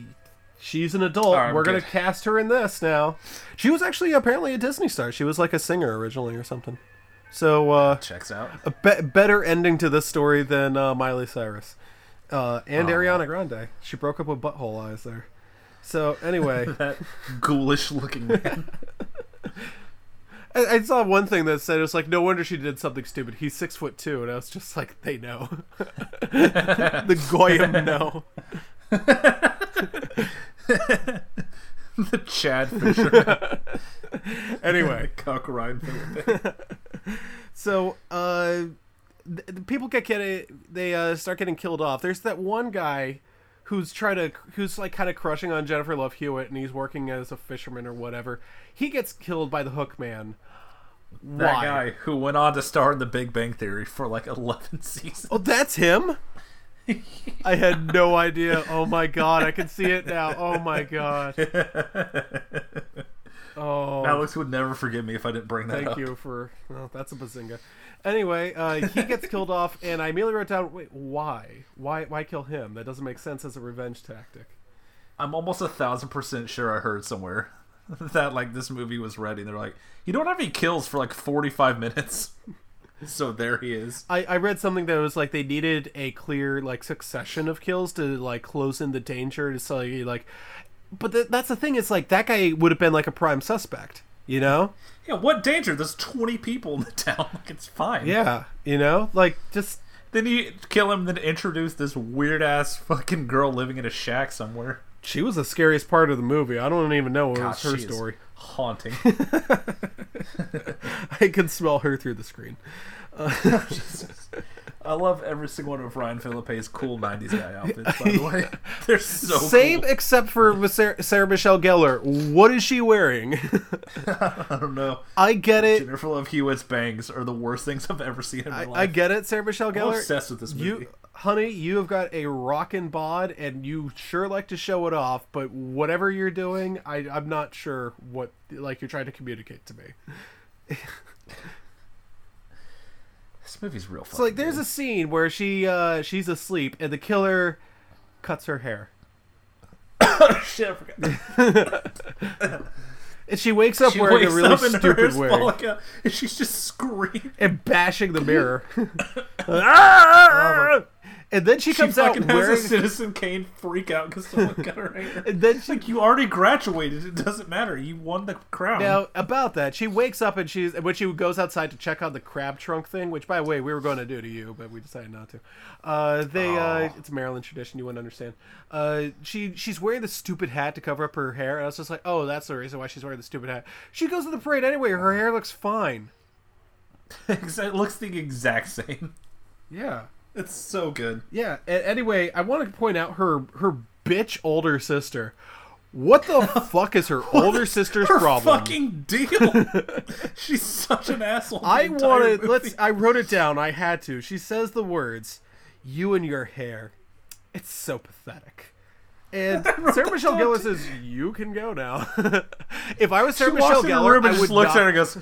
she's an adult. All right, We're gonna cast her in this now. She was actually apparently a Disney star. She was like a singer originally or something. So uh, Checks out. a be- better ending to this story than uh, Miley Cyrus uh, and Ariana Grande. She broke up with Butthole Eyes there. So anyway, That ghoulish looking man. I, I saw one thing that said it was like, no wonder she did something stupid. He's six foot two, and I was just like, they know. the goyim know. the Chad Fisher. Anyway, Cock Ryan. so uh, th- the people get getting they uh, start getting killed off. There's that one guy who's trying to who's like kind of crushing on Jennifer Love Hewitt, and he's working as a fisherman or whatever. He gets killed by the Hook Man. That Why? guy who went on to star in The Big Bang Theory for like 11 seasons. Oh, that's him. I had no idea. Oh my god, I can see it now. Oh my god. Oh, Alex would never forgive me if I didn't bring that thank up. you for. Well, that's a bazinga. Anyway, uh, he gets killed off, and I immediately wrote down, wait, why? Why? Why kill him? That doesn't make sense as a revenge tactic. I'm almost a thousand percent sure I heard somewhere that like this movie was ready. They're like, you don't have any kills for like 45 minutes. so there he is. I, I read something that was like they needed a clear like succession of kills to like close in the danger to say like, but th- that's the thing. It's like that guy would have been like a prime suspect, you know? Yeah, what danger? There's 20 people in the town. Like it's fine. Yeah, you know, like just Then you kill him, then introduce this weird ass fucking girl living in a shack somewhere. she was the scariest part of the movie. I don't even know what God, was her story. Haunting. I can smell her through the screen. Uh, I love every single one of Ryan Phillippe's cool '90s guy outfits. By the way, they're so Same cool. except for Sarah, Sarah Michelle Gellar. What is she wearing? I don't know. I get it. Jennifer Love Hewitt's bangs are the worst things I've ever seen in my I, life. I get it, Sarah Michelle I'm Gellar. obsessed with this movie. You, honey, you have got a rockin' bod, and you sure like to show it off. But whatever you're doing, I, I'm not sure what like you're trying to communicate to me. This movie's real. So like, there's a scene where she uh, she's asleep, and the killer cuts her hair, shit. I forgot. and she wakes up She wearing a really stupid wig and she's just screaming. and bashing the mirror. Ah! And then she She comes out fucking has wearing a Citizen Kane freak out because someone cut her hair. and then she Like you already graduated. It doesn't matter. You won the crown. Now about that, she wakes up and she's when she goes outside to check on the crab trunk thing, which by the way we were going to do to you, but we decided not to. Uh, they uh, it's a Maryland tradition, you wouldn't understand. Uh, she she's wearing the stupid hat to cover up her hair, and I was just like, oh, that's the reason why she's wearing the stupid hat. She goes to the parade anyway. Her hair looks fine. it looks the exact same. Yeah, It's so good. yeah. Anyway, I want to point out her her bitch older sister. What the fuck is her older sister's Her problem? fucking deal. She's such an asshole. I wanted. movie. Let's. I wrote it down. I had to. She says the words, "You and your hair." It's so pathetic. And Sarah Michelle Gellar says, "You can go now." if I was Sarah She Michelle walks in the Gellar, I just would looks not, at her and goes,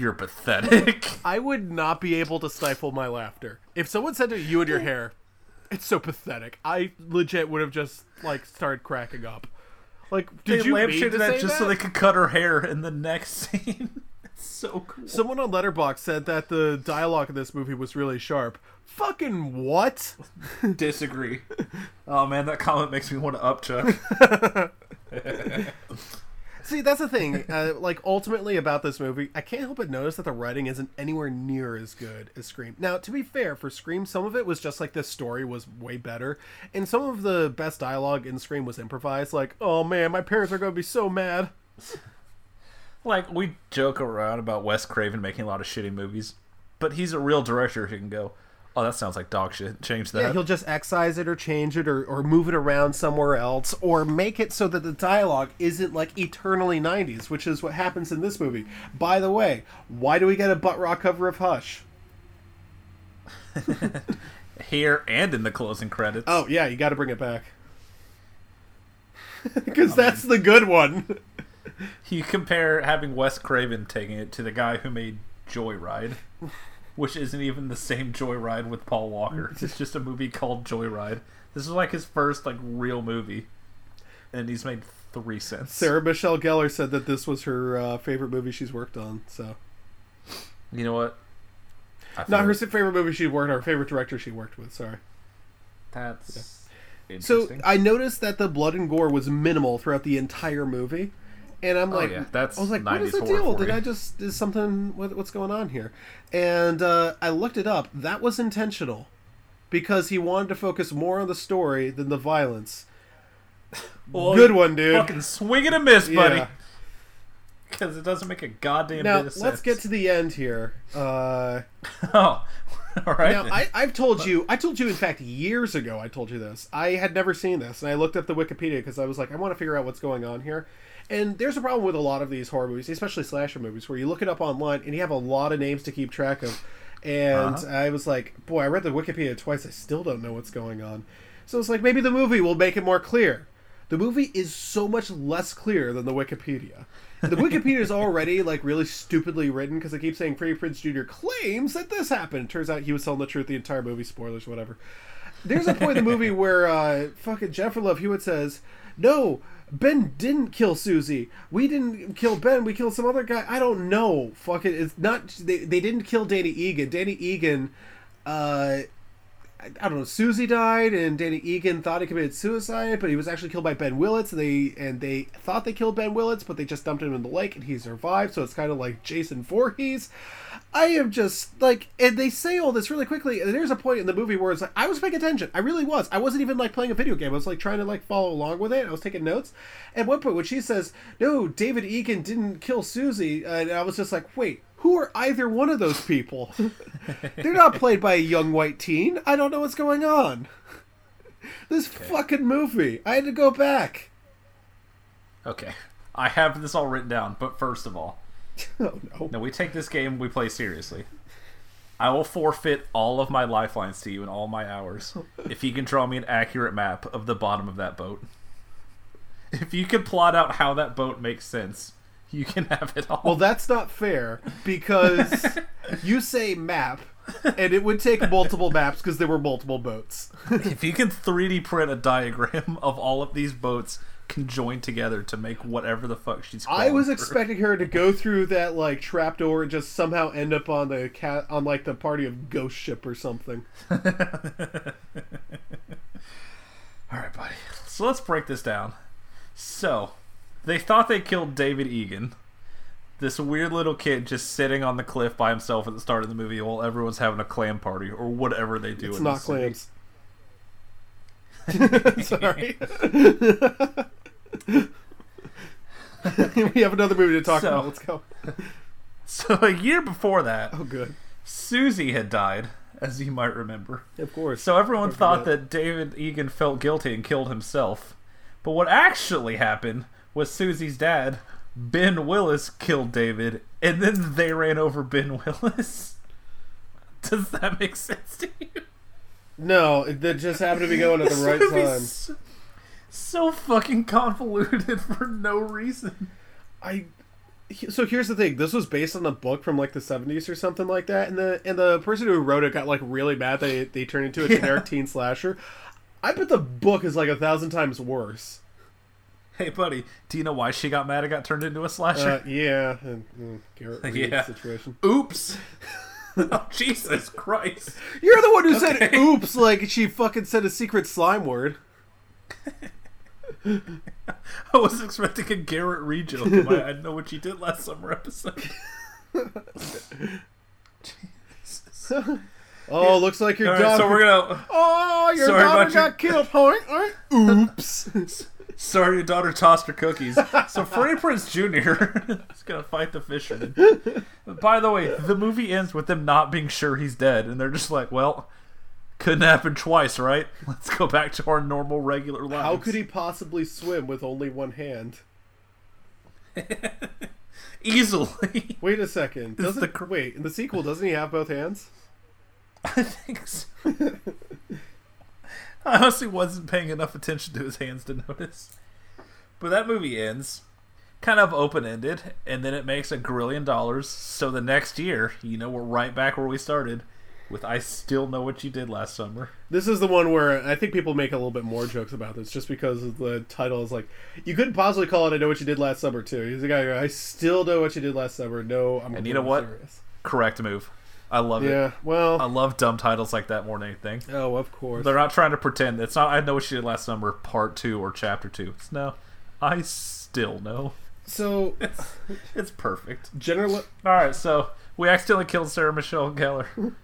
"You're pathetic." I would not be able to stifle my laughter if someone said to you and your hair. It's so pathetic. I legit would have just like started cracking up. Like, did they you mean to that say just that? so they could cut her hair in the next scene. it's so cool. Someone on Letterboxd said that the dialogue in this movie was really sharp. Fucking what? Disagree. Oh man, that comment makes me want to upchuck. See, that's the thing. Uh, like, ultimately about this movie, I can't help but notice that the writing isn't anywhere near as good as Scream. Now, to be fair, for Scream, some of it was just like this story was way better, and some of the best dialogue in Scream was improvised. Like, oh man, my parents are going to be so mad. like we joke around about Wes Craven making a lot of shitty movies, but he's a real director who can go, "Oh, that sounds like dog shit. Change that." Yeah, he'll just excise it or change it or, or move it around somewhere else or make it so that the dialogue isn't like eternally 90s, which is what happens in this movie. By the way, why do we get a butt rock cover of Hush? Here and in the closing credits. Oh yeah, you got to bring it back because that's the good one. You compare having Wes Craven taking it to the guy who made Joyride, which isn't even the same Joyride with Paul Walker. It's just a movie called Joyride. This is like his first like real movie, and he's made three cents. Sarah Michelle Gellar said that this was her uh, favorite movie she's worked on. So You know what? Not her favorite movie she worked on, her favorite director she worked with. Sorry. That's interesting. So. I noticed that the blood and gore was minimal throughout the entire movie, and I'm like, Oh, yeah, that's I was like, what is the deal? Did. I just is something? What, what's going on here? And uh, I looked it up. That was intentional because he wanted to focus more on the story than the violence. Well, Good one, dude. Fucking swing and a miss, buddy. Yeah. Because it doesn't make a goddamn Now bit of let's get to the end here. Uh, oh, all right. Now, then. I, I've told you, I told you, in fact, years ago, I told you this. I had never seen this, and I looked up the Wikipedia because I was like, I want to figure out what's going on here. And there's a problem with a lot of these horror movies, especially slasher movies, where you look it up online and you have a lot of names to keep track of. And Uh-huh. I was like, boy, I read the Wikipedia twice. I still don't know what's going on. So it's like maybe the movie will make it more clear. The movie is so much less clear than the Wikipedia. The Wikipedia is already like really stupidly written because it keeps saying Freddie Prinze Jr. claims that this happened. Turns out he was telling the truth the entire movie. Spoilers, whatever. There's a point in the movie where uh, fucking Jennifer Love Hewitt says, "No, Ben didn't kill Susie. We didn't kill Ben. We killed some other guy. I don't know. Fuck it. It's not. They, they didn't kill Danny Egan. Danny Egan." Uh, I don't know. Susie died, and Danny Egan thought he committed suicide, but he was actually killed by Ben Willis. And they and they thought they killed Ben Willis, but they just dumped him in the lake, and he survived. So it's kind of like Jason Voorhees. I am just like, and they say all this really quickly. And there's a point in the movie where it's like I was paying attention. I really was. I wasn't even like playing a video game. I was like trying to like follow along with it. I was taking notes. At one point, when she says, "No, David Egan didn't kill Susie," and I was just like, "Wait, who are either one of those people?" They're not played by a young white teen. I don't know what's going on. This fucking movie. I had to go back. Okay. I have this all written down, but first of all, Oh no. no, we take this game we play seriously. I will forfeit all of my lifelines to you and all my hours if you can draw me an accurate map of the bottom of that boat. If you can plot out how that boat makes sense, you can have it all. Well, that's not fair because you say map, and it would take multiple maps because there were multiple boats. if you can 3D print a diagram of all of these boats conjoined together to make whatever the fuck she's I was through. expecting her to go through that like trapdoor and just somehow end up on the cat on like the party of Ghost Ship or something. All right, buddy. So let's break this down. So, they thought they killed David Egan, this weird little kid just sitting on the cliff by himself at the start of the movie while everyone's having a clam party or whatever they do. It's in not clams. Sorry. we have another movie to talk So- about. Let's go. So a year before that, Oh, good. Susie had died, as you might remember. Of course. So everyone thought that David Egan felt guilty and killed himself. But what actually happened was Susie's dad, Ben Willis, killed David, and then they ran over Ben Willis. Does that make sense to you? No, it that just happened to be going at the right time. So, so fucking convoluted for no reason. I so here's the thing. This was based on a book from like the 70s or something like that, and the and the person who wrote it got like really mad that they, they turned into a generic teen slasher. I bet the book is like a thousand times worse. Hey, buddy, do you know why she got mad and got turned into a slasher? Uh, yeah, and, mm, Garrett Reed Yeah. situation. Oops. oh, Jesus Christ. You're the one who said "oops" like she fucking said a secret slime word. I was expecting a Garrett Reed joke. in my I know what you did last summer episode. Oh, looks like your right, daughter. so we're gonna. Oh, your Sorry daughter got killed. Oink, oink. Oops. Sorry, your daughter tossed her cookies. So Freddie Prinze Jr. is gonna fight the fisherman. By the way, the movie ends with them not being sure he's dead, and they're just like, "Well, couldn't happen twice, right? Let's go back to our normal, regular lives." How could he possibly swim with only one hand? easily? Wait a second. Doesn't the wait in the sequel? Doesn't he have both hands? I think so. I honestly wasn't paying enough attention to his hands to notice. But that movie ends kind of open ended, and then it makes a grillion dollars. So the next year, you know, we're right back where we started with I Still Know What You Did Last Summer. This is the one where I think people make a little bit more jokes about this, just because the title is like you couldn't possibly call it "I Know What You Did Last Summer" too. He's the guy. who, I still know what you did last summer. No, I'm. And you know what? Serious. Correct move. I love it. Yeah. Well. I love dumb titles like that more than anything. oh, of course. They're not trying to pretend. It's not I Know What she Did Last Summer, Part 2 or Chapter 2. It's no, I still know. So, It's perfect. general. All right, so we accidentally killed Sarah Michelle Gellar.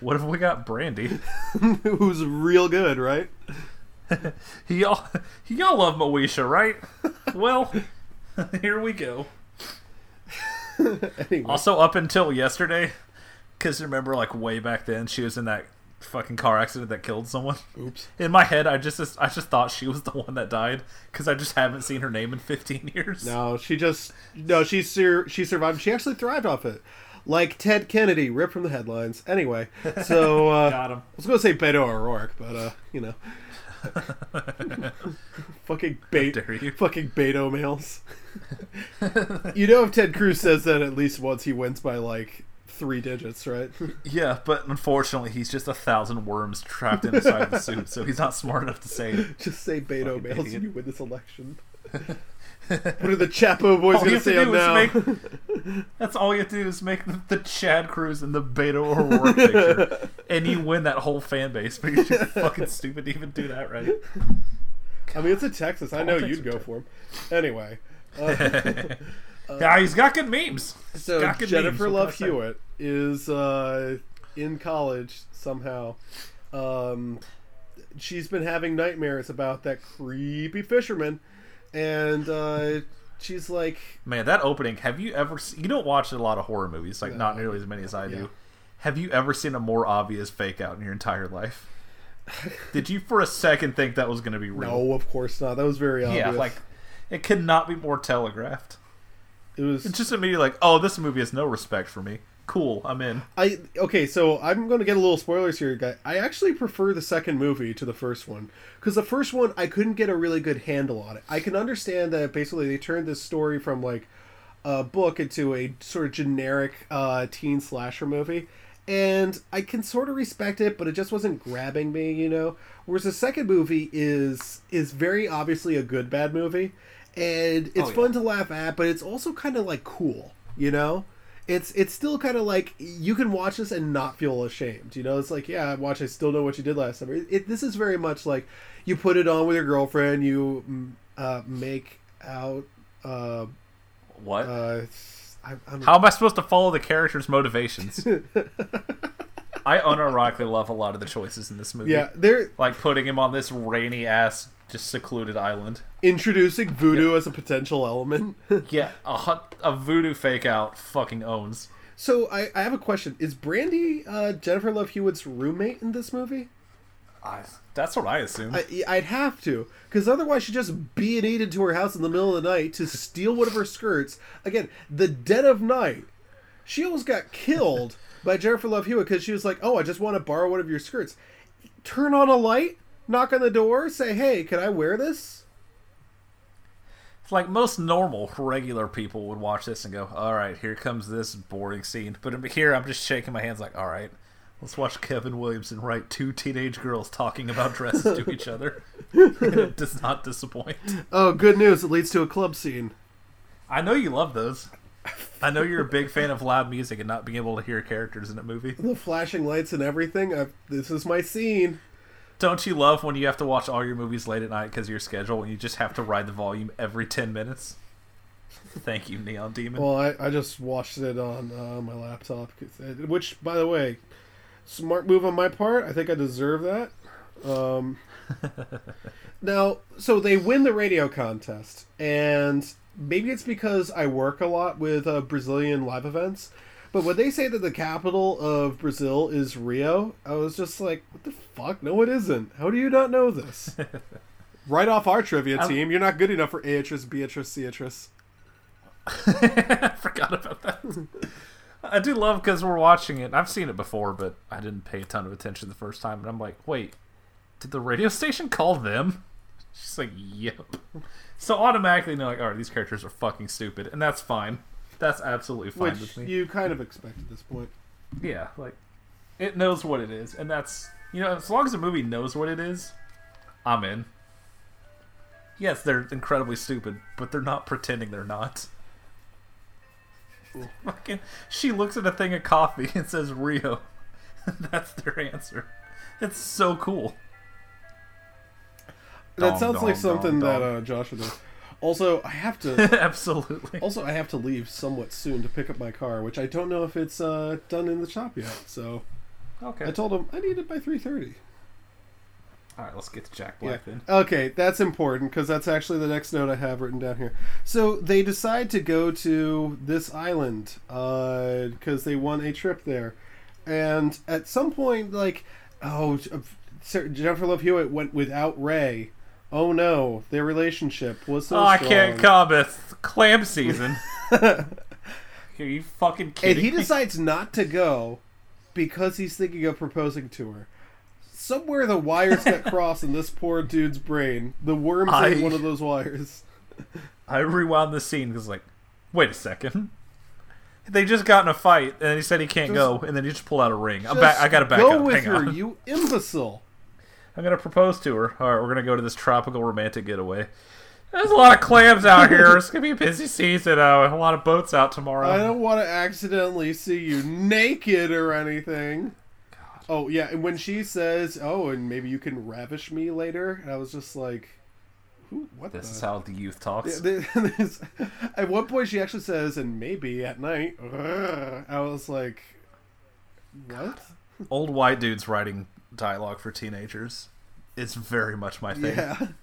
What if we got Brandy? who's real good, right? Y'all, y'all love Moesha, right? Well, here we go. Anyway. Also, up until yesterday, because remember, like way back then, she was in that fucking car accident that killed someone. Oops. In my head, I just I just thought she was the one that died because I just haven't seen her name in 15 years. No, she just no. She sur- she survived. She actually thrived off it, like Ted Kennedy, ripped from the headlines. Anyway, so uh, Got him. I was gonna say Beto O'Rourke, but uh, you know, fucking bait, fucking Beto males. you know, if Ted Cruz says that at least once, he wins by like three digits, right? Yeah, but unfortunately, he's just a thousand worms trapped inside the suit, so he's not smart enough to say it. Just say Beto idiot. and you win this election. what are the Chapo boys gonna say on now? make. That's all you have to do is make the, the Chad Cruz and the Beto O'Rourke picture, and you win that whole fan base. But you're fucking stupid to even do that, right? I mean, it's in Texas. I know Politics you'd go for him. Anyway, uh, yeah, he's got good memes. He's so got good Jennifer memes, Love can I say? Hewitt is uh, in college somehow. Um, she's been having nightmares about that creepy fisherman, and uh, she's like, Man, that opening. Have you ever? se- You don't watch a lot of horror movies, like not nearly as many as I Yeah. do. Have you ever seen a more obvious fake out in your entire life? Did you for a second think that was going to be real? No, of course not. That was very obvious. Yeah, like it could not be more telegraphed. It was. It's just immediately like, oh, this movie has no respect for me. Cool, I'm in. I okay, so I'm going to get a little spoilers here, guy. I actually prefer the second movie to the first one because the first one I couldn't get a really good handle on it. I can understand that basically they turned this story from like a book into a sort of generic uh, teen slasher movie, and I can sort of respect it, but it just wasn't grabbing me, you know. Whereas the second movie is is very obviously a good bad movie, and it's Oh, yeah. fun to laugh at, but it's also kind of like cool, you know it's it's still kind of like you can watch this and not feel ashamed. You know, it's like yeah, I watch. I still know what you did last summer. It, it- this is very much like you put it on with your girlfriend. You uh, make out. Uh, What? uh, I, I'm, How am I supposed to follow the characters' motivations? I unironically love a lot of the choices in this movie. yeah, they're Like putting him on this rainy ass, just secluded island. introducing voodoo as a potential element. Yeah, a, hot, a voodoo fake out fucking owns. so I, I have a question: Is Brandy uh, Jennifer Love Hewitt's roommate in this movie? I, that's what I assume. I, I'd have to, because otherwise she'd just be needed to her house in the middle of the night to steal one of her skirts. Again, the dead of night. She almost got killed by Jennifer Love Hewitt because she was like, "Oh, I just want to borrow one of your skirts." Turn on a light, knock on the door, say, "Hey, can I wear this?" It's like most normal, regular people would watch this and go, "All right, here comes this boring scene." But here, I'm just shaking my hands, like, "All right, let's watch Kevin Williamson write two teenage girls talking about dresses to each other." and it does not disappoint. Oh, good news! It leads to a club scene. I know you love those. I know you're a big fan of loud music and not being able to hear characters in a movie. The flashing lights and everything. i this is my scene. Don't you love when you have to watch all your movies late at night because your schedule and you just have to ride the volume every 10 minutes? Thank you, Neon Demon. Well, I, I just watched it on uh, my laptop, which, by the way, smart move on my part. I think I deserve that. Um, now, so they win the radio contest, and maybe it's because I work a lot with uh, Brazilian live events. But when they say that the capital of Brazil is Rio, I was just like, "What the fuck? No, it isn't. How do you not know this?" right off our trivia team, you're not good enough for Beatrice, Beatrice, Beatrice. I forgot about that. I do love because we're watching it. I've seen it before, but I didn't pay a ton of attention the first time. And I'm like, wait, did the radio station call them? She's like, yep. So automatically, they're like, all right, these characters are fucking stupid, and that's fine. That's absolutely fine Which with me. you kind of expect at this point. Yeah, like it knows what it is, and that's you know, as long as the movie knows what it is, I'm in. Yes, they're incredibly stupid, but they're not pretending they're not. Fucking, she looks at a thing of coffee and says Rio. that's their answer. It's so cool. That Dong, sounds like something dong, that dong. uh, Josh would do. Also, I have to. Absolutely. also, I have to leave somewhat soon to pick up my car, which I don't know if it's uh, done in the shop yet. So Okay. I told him I need it by three thirty. All right, let's get to Jack Yeah. Black then. Okay, that's important because that's actually the next note I have written down here. So they decide to go to this island because they won a trip there, and at some point, like, oh, Sir- Jennifer Love Hewitt went without Ray. Oh no, their relationship was so oh, I strong. can't come. It's clam season. Are you fucking kidding? And he me? decides not to go because he's thinking of proposing to her. Somewhere the wires got crossed in this poor dude's brain. The worms I- ate one of those wires. I rewound the scene because, like, wait a second. They just got in a fight, and he said he can't go, and then he just pulled out a ring. I'm back. I gotta back go up. with Hang her, on. you imbecile. I'm gonna propose to her. All right, we're gonna go to this tropical romantic getaway. There's a lot of clams out here. It's gonna be a busy season. Uh, a lot of boats out tomorrow. I don't want to accidentally see you naked or anything. Oh yeah, and when she says, "Oh, and maybe you can ravish me later," and I was just like, "Who? What?" This the? is how the youth talks. At one point, she actually says, "And maybe at night." I was like, "What?" Old white dudes writing dialogue for teenagers. It's very much my thing. Yeah.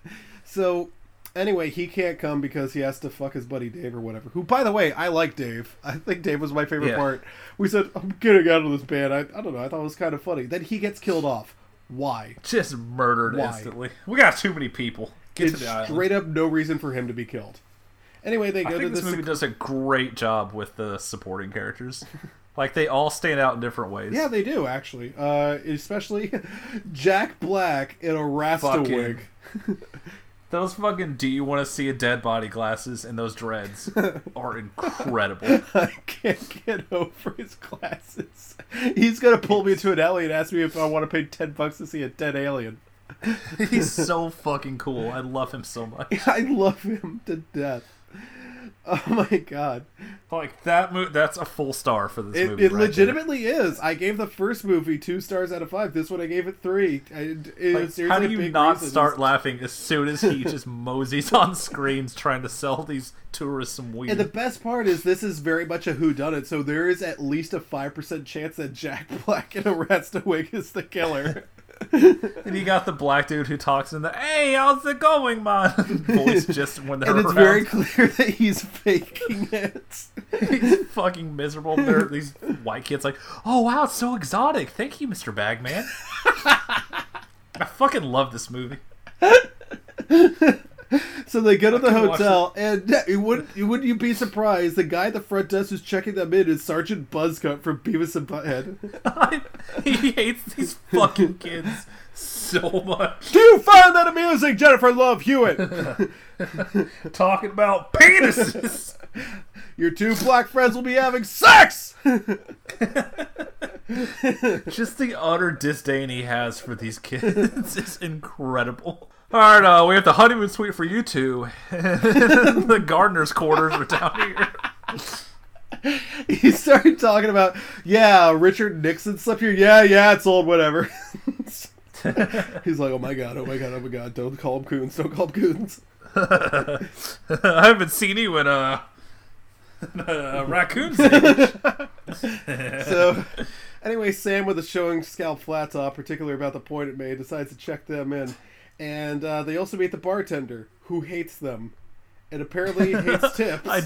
So, anyway, he can't come because he has to fuck his buddy Dave or whatever. Who, by the way, I like Dave. I think Dave was my favorite Yeah. part. We said, I'm getting out of this band. I, I don't know. I thought it was kind of funny. Then he gets killed off. Why? Just murdered Why? instantly. We got too many people. Get It's to the island. straight up no reason for him to be killed. Anyway, they I go to think this this. movie does a great job with the supporting characters. like they all stand out in different ways. Yeah, they do actually. Uh, especially Jack Black in a Rasta Fucking- wig. Those fucking do you want to see a dead body glasses and those dreads are incredible. I can't get over his glasses. He's gonna pull me into an alley and ask me if I want to pay ten bucks to see a dead alien. He's so fucking cool. I love him so much. I love him to death. Oh my god! Like that mo- that's a full star for this It, movie. it right legitimately is. I gave the first movie two stars out of five. This one I gave it three. I, it Like, how do you not reason. start laughing as soon as he just moseys on screens trying to sell these tourists some weed? And the best part is this is very much a whodunit, so there is at least a five percent chance that Jack Black in a Rasta is the killer. And you got the black dude who talks in the "Hey, how's it going, man?" voice just when they're and it's around. very clear that he's faking it. He's fucking miserable. There, these white kids like, "Oh wow, it's so exotic. Thank you, Mr. Bagman." I fucking love this movie. So they go to the hotel, and it would wouldn't you be surprised? The guy at the front desk who's checking them in is Sergeant Buzzcut from Beavis and Butthead. he hates these fucking kids so much. Do you find that amusing, Jennifer Love Hewitt? Talking about penises. Your two black friends will be having sex. Just the utter disdain he has for these kids is incredible. All right, uh, we have the honeymoon suite for you two. the gardener's quarters are down here. he started talking about, yeah, Richard Nixon slept here. Yeah, yeah, it's old, whatever. He's like, oh my god, oh my god, oh my god, don't call him coons, don't call him coons. I haven't seen you in a, a raccoon. So, anyway, Sam, with a showing scalp flat top, particularly about the point it made, decides to check them in. And uh, they also meet the bartender, who hates them. And apparently hates tips. I,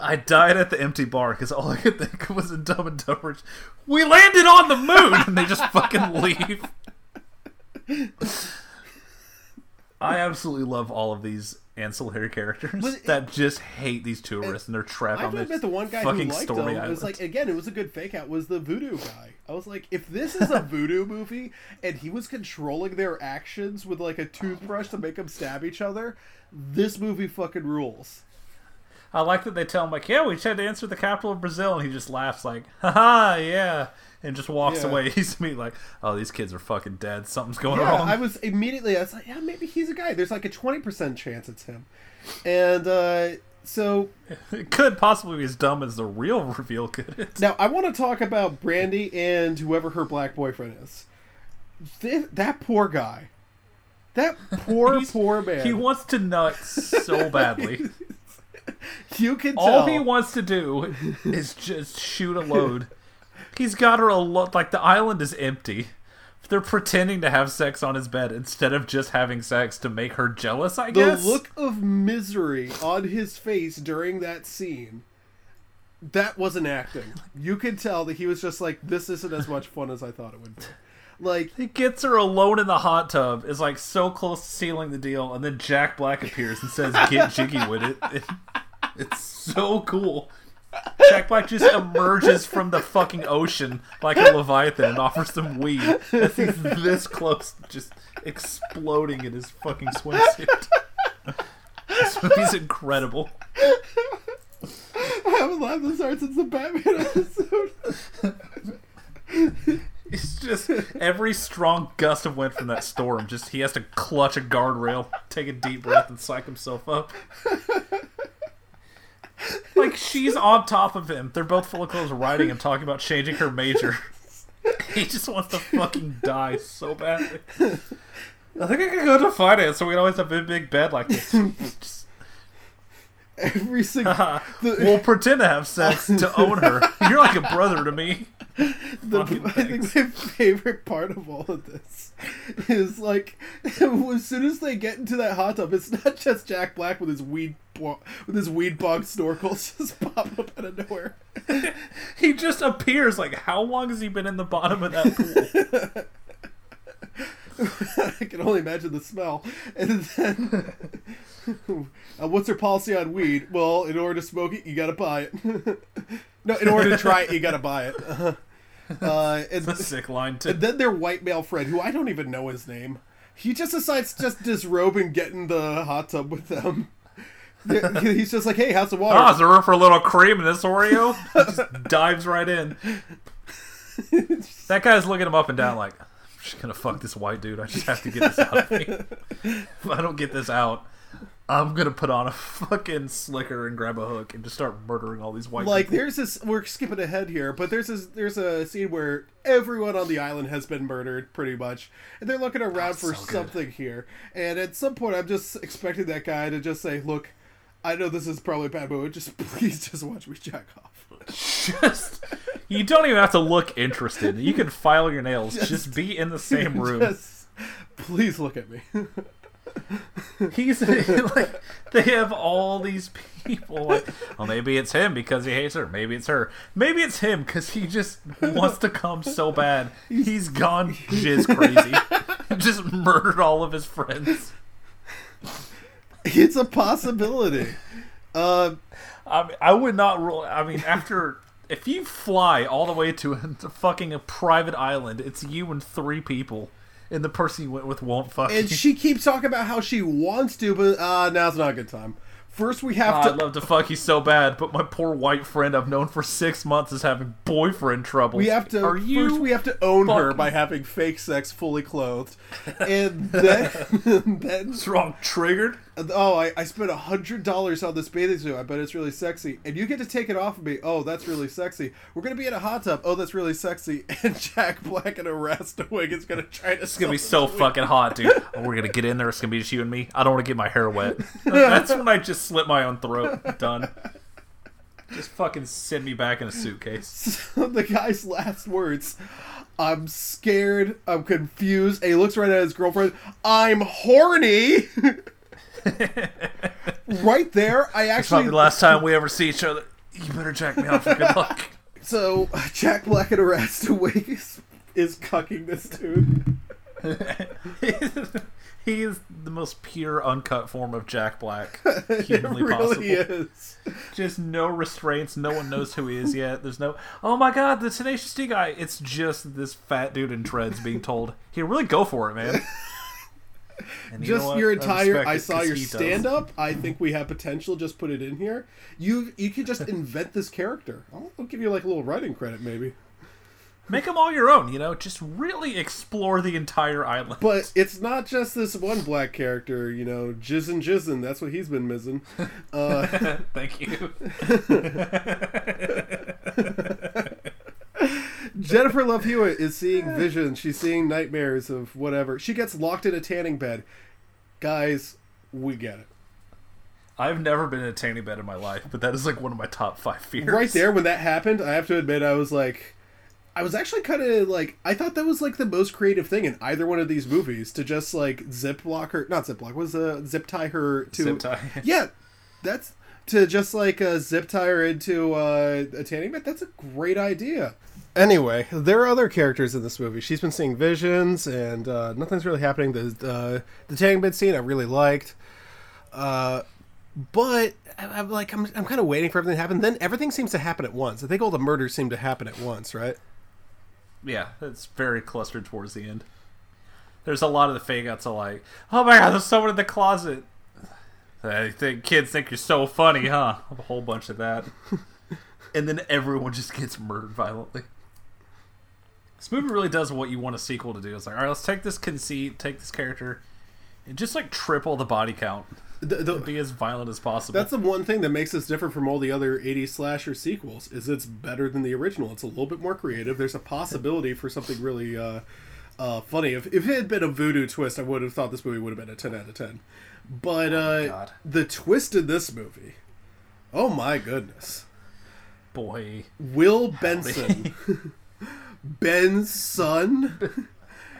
I died at the empty bar because all I could think of was a Dumb and Dumber. We landed on the moon, and they just fucking leave. I absolutely love all of these ancillary characters it- that just hate these tourists and they're trapped I on this admit, the one guy who fucking liked stormy him island. was like, again, it was a good fake out. Was the voodoo guy? I was like, if this is a voodoo movie and he was controlling their actions with like a toothbrush to make them stab each other, this movie fucking rules. I like that they tell him like, yeah, we just had to answer the capital of Brazil, and he just laughs like, haha, yeah, and just walks Yeah. away. He's me like, oh, these kids are fucking dead. Something's going Yeah, wrong. I was immediately. I was like, yeah, maybe he's a guy. There's like a twenty percent chance it's him, and uh, so It could possibly be as dumb as the real reveal could. now I want to talk about Brandy and whoever her black boyfriend is. Th- that poor guy. That poor poor man. He wants to nut so badly. you can tell. All he wants to do is just shoot a load. He's got her a lot. Like the island is empty. They're pretending to have sex on his bed instead of just having sex to make her jealous. I the guess. The look of misery on his face during that scene. That wasn't acting. You could tell that he was just like, "This isn't as much fun as I thought it would be." Like He gets her alone in the hot tub, is like so close to sealing the deal, and then Jack Black appears and says, "Get jiggy with it." It- It's so cool. Jack Black just emerges from the fucking ocean like a leviathan and offers them weed as he's this close, just exploding in his fucking swimsuit. This movie's incredible. I haven't laughed this hard since the Batman episode. It's just every strong gust of wind from that storm. Just he has to clutch a guardrail, take a deep breath, and psych himself up. Like she's on top of him. They're both full of clothes, riding and talking about changing her major. He just wants to fucking die so badly. I think I can go to finance, so we can always have a big bed like this. Every single. we'll pretend to have sex to own her. You're like a brother to me. The, I think my favorite part of all of this is like as soon as they get into that hot tub, it's not just Jack Black with his weed with his weed bog snorkels just pop up out of nowhere. He just appears. Like, how long has he been in the bottom of that pool? I can only imagine the smell. And then, uh, what's their policy on weed? Well, in order to smoke it, you gotta buy it. no, in order to try it, you gotta buy it. Uh, and, a sick line too. and then their white male friend, who I don't even know his name, he just decides to just disrobe and get in the hot tub with them. He's just like, "Hey, how's the water?" Oh, is there room for a little cream in this Oreo? just dives right in. That guy's looking him up and down like, just gonna fuck this white dude. I just have to get this out of me. if I don't get this out, I'm gonna put on a fucking slicker and grab a hook and just start murdering all these white like people. there's this we're skipping ahead here but there's this there's a scene where everyone on the island has been murdered pretty much and they're looking around for so something here and at some point i'm just expecting that guy to just say look i know this is probably a bad but just please just watch me jack off Just you don't even have to look interested. You can file your nails. Just, be in the same room. just please look at me He's like they have all these people. Like, well, maybe it's him because he hates her. Maybe it's her. Maybe it's him because he just wants to come so bad. He's gone jizz crazy. just murdered all of his friends. it's a possibility uh I I would not rule. I mean, after if you fly all the way to a, to fucking a private island, it's you and three people, and the person you went with won't fuck and you. she keeps talking about how she wants to but uh now's not a good time first we have to I'd love to fuck you so bad, but my poor white friend I've known for six months is having boyfriend trouble. We have to Are you? first we have to own her by having fake sex fully clothed. And then then What's wrong? Triggered? Oh I, I spent a hundred dollars on this bathing suit. I bet it's really sexy. And you get to take it off of me. Oh, that's really sexy. We're gonna be in a hot tub. Oh, that's really sexy. And Jack Black in a rasta wig is gonna try to It's gonna be so fucking hot, dude. Oh, we're gonna get in there. It's gonna be just you and me. I don't want to get my hair wet. That's when I just slit my own throat. Done. Just fucking send me back in a suitcase. the guy's last words. I'm scared. I'm confused. And he looks right at his girlfriend. I'm horny. right there, I Probably actually the last time we ever see each other. You better jack me off for good luck. So Jack Black in a Rasta wig is, is cucking this dude. he is the most pure, uncut form of Jack Black humanly really possible. is. Just no restraints. No one knows who he is yet. There's no, oh my god, the Tenacious D guy. It's just this fat dude in treads being told, "Here, really go for it, man." And Just your entire. I, saw your stand up. I think we have potential. Just put it in here. You you could just invent this character. I'll, I'll give you like a little writing credit maybe. Make them all your own. You know, just really explore the entire island. But it's not just this one black character. You know, Jizzin Jizzin. That's what he's been missing. Uh, Thank you. Jennifer Love Hewitt is seeing visions. She's seeing nightmares of whatever. She gets locked in a tanning bed. Guys, we get it. I've never been in a tanning bed in my life, but that is like one of my top five fears. Right there, when that happened, I have to admit, I was like, I was actually kind of like, I thought that was like the most creative thing in either one of these movies to just like zip block her, not zip block, was uh, zip tie her to Zip tie. yeah, that's to just like uh, zip tie her into uh, a tanning bed. That's a great idea. Anyway, there are other characters in this movie. She's been seeing visions, and uh, nothing's really happening. The uh, the tanning bed scene I really liked. Uh, but I- I'm like, I'm, I'm kind of waiting for everything to happen. Then everything seems to happen at once. I think all the murders seem to happen at once, right? Yeah, it's very clustered towards the end. There's a lot of the fake outs are like, oh my god, there's someone in the closet. I think kids think you're so funny, huh? A whole bunch of that. and then everyone just gets murdered violently. This movie really does what you want a sequel to do. It's like, all right, let's take this conceit, take this character, and just like triple the body count. The- the- be as violent as possible. That's the one thing that makes this different from all the other 80s slasher sequels is it's better than the original. It's a little bit more creative. There's a possibility for something really uh, uh, funny. If, if it had been a voodoo twist, I would have thought this movie would have been a 10 out of 10. But uh, God. the twist in this movie, oh my goodness. boy. Will Benson Ben's son.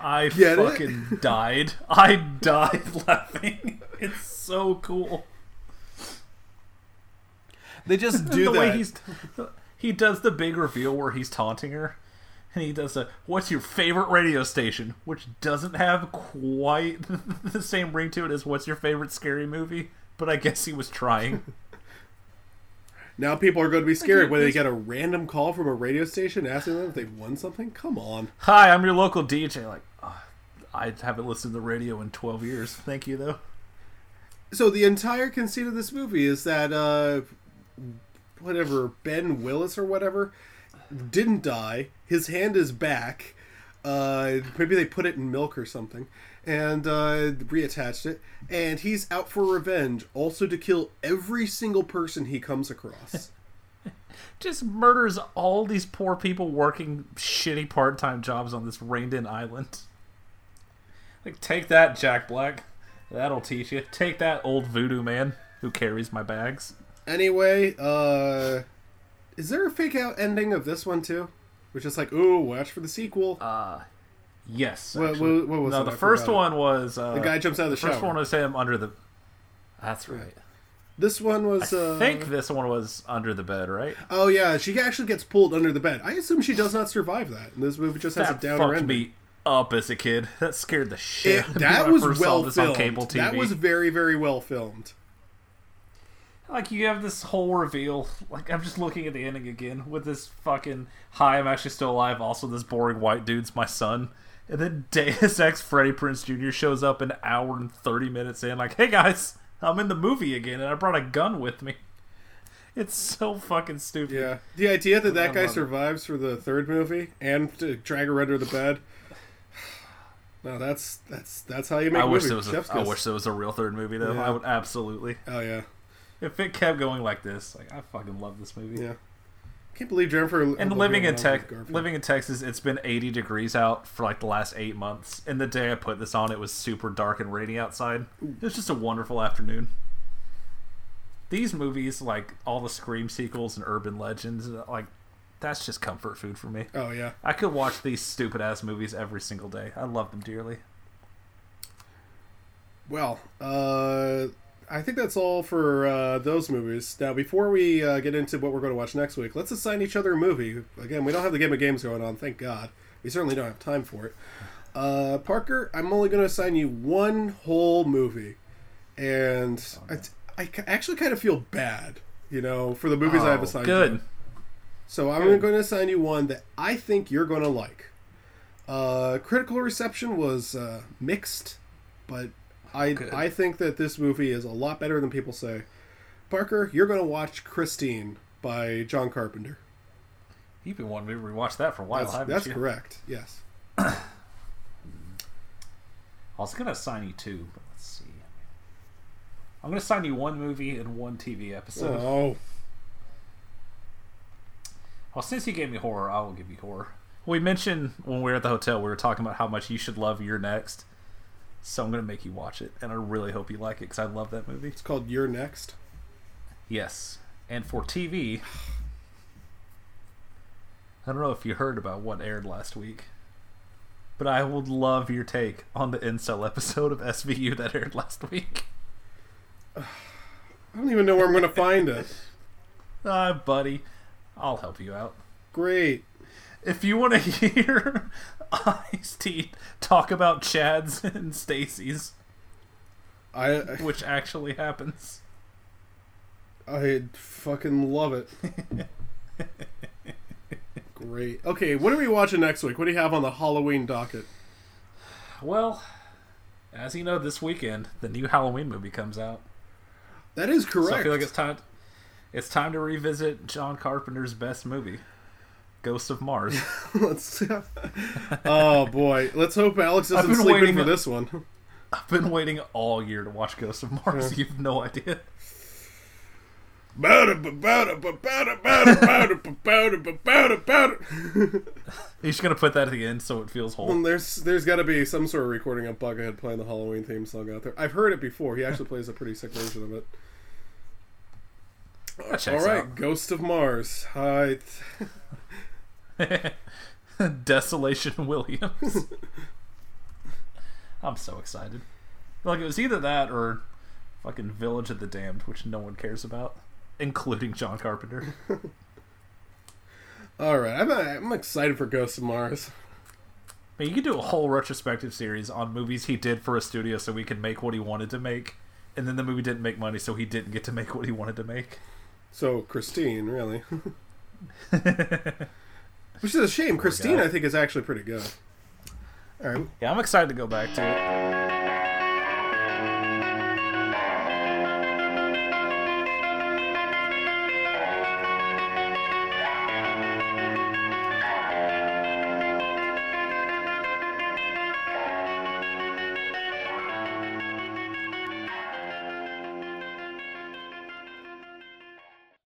I Get it? fucking died. I died laughing. It's so cool. They just do the that. way he's he does the big reveal where he's taunting her and he does a what's your favorite radio station? Which doesn't have quite the same ring to it as what's your favorite scary movie? But i guess he was trying. Now people are going to be scared when they get a random call from a radio station asking them if they've won something. Come on. hi i'm your local dj like "Ah, i haven't listened to the radio in 12 years. Thank you though. So the entire conceit of this movie is that uh whatever Ben Willis or whatever didn't die. His hand is back. Uh maybe they put it in milk or something and uh reattached it and he's out for revenge also to kill every single person he comes across. just murders all these poor people working shitty part-time jobs on this reined-in island like take that jack black that'll teach you take that old voodoo man who carries my bags anyway, uh is there a fake out ending of this one too? Which is like, ooh, watch for the sequel. Uh, yes. What- actually. what- what was no, it? the I first forgot. one was uh, the guy jumps out of the, the first shower. one was him under the. That's right. this one was I uh think this one was under the bed, right? Oh yeah, she actually gets pulled under the bed. I assume she does not survive that. And this movie just has That a downer fucked ending. me up as a kid. That scared the shit. It- out of me that I was first saw well this on filmed. cable TV. That was very very well filmed. Like you have this whole reveal. Like I'm just looking at the ending again with this fucking hi, I'm actually still alive. Also, this boring white dude's my son. And then Deus Ex Freddie Prinze Jr. shows up an hour and thirty minutes in, like, hey guys, I'm in the movie again, and I brought a gun with me. It's so fucking stupid. Yeah, the idea that that guy love it. survives for the third movie and to drag her under the bed. No, that's that's that's how you make I wish there was. A, I wish there was a real third movie though. Yeah. I would absolutely. Oh yeah, If it kept going like this, like I fucking love this movie. yeah. Can't believe Jennifer. And living in Tex, living in Texas, it's been 80 degrees out for like the last eight months. And the day I put this on, it was super dark and rainy outside. It was just a wonderful afternoon. These movies, like all the Scream sequels and Urban Legends, like that's just comfort food for me. Oh yeah. I could watch these stupid ass movies every single day. I love them dearly. Well, uh, I think that's all for uh, those movies. Now, before we uh, get into what we're going to watch next week, let's assign each other a movie. Again, we don't have the game of games going on, thank God. We certainly don't have time for it. Uh, Parker, I'm only going to assign you one whole movie, and I, I actually kind of feel bad, you know, for the movies I've Oh, assigned. good. You. So I'm going to assign you one that I think you're going to like. Uh, critical reception was uh, mixed, but I. I think that this movie is a lot better than people say. Parker, you're going to watch Christine by John Carpenter. You've been wanting me to rewatch that for a while, That's, haven't that's you? correct. Yes. I was gonna assign you two, but let's see. I'm gonna assign you one movie and one TV episode. Oh, Well, since you gave me horror, I will give you horror. We mentioned when we were at the hotel, we were talking about how much you should love You're Next. So I'm gonna make you watch it, and I really hope you like it because I love that movie. it's called You're Next. Yes, and for TV, I don't know if you heard about what aired last week, but I would love your take on the incel episode of SVU that aired last week. I don't even know where I'm going to find it. Ah, buddy, I'll help you out. Great. If you want to hear Ice T talk about Chad's and Stacy's, I which actually happens, I fucking love it. Great. Okay, what are we watching next week? What do you have on the Halloween docket? well, as you know, this weekend the new Halloween movie comes out. That is correct. So I feel like it's time. It's time to revisit John Carpenter's best movie, Ghost of Mars. Let's. oh boy, let's hope Alex isn't sleeping waiting for this one. I've been waiting all year to watch Ghost of Mars. You have no idea. Just gonna put that at the end so it feels whole. Well, there's there's got to be some sort of recording of Bughead playing the Halloween theme song out there. I've heard it before. He actually plays a pretty sick version of it. All right, out. Ghost of Mars. Hi. Desolation Williams. I'm so excited. Like it was either that or fucking Village of the Damned, which no one cares about, including John Carpenter. All right, I'm, I'm excited for Ghosts of Mars. I mean, you could do a whole retrospective series on movies he did for a studio so he could make what he wanted to make, and then the movie didn't make money, so he didn't get to make what he wanted to make. So Christine, really, which is a shame. Christine. I think, is actually pretty good. All right, Yeah, I'm excited to go back to it.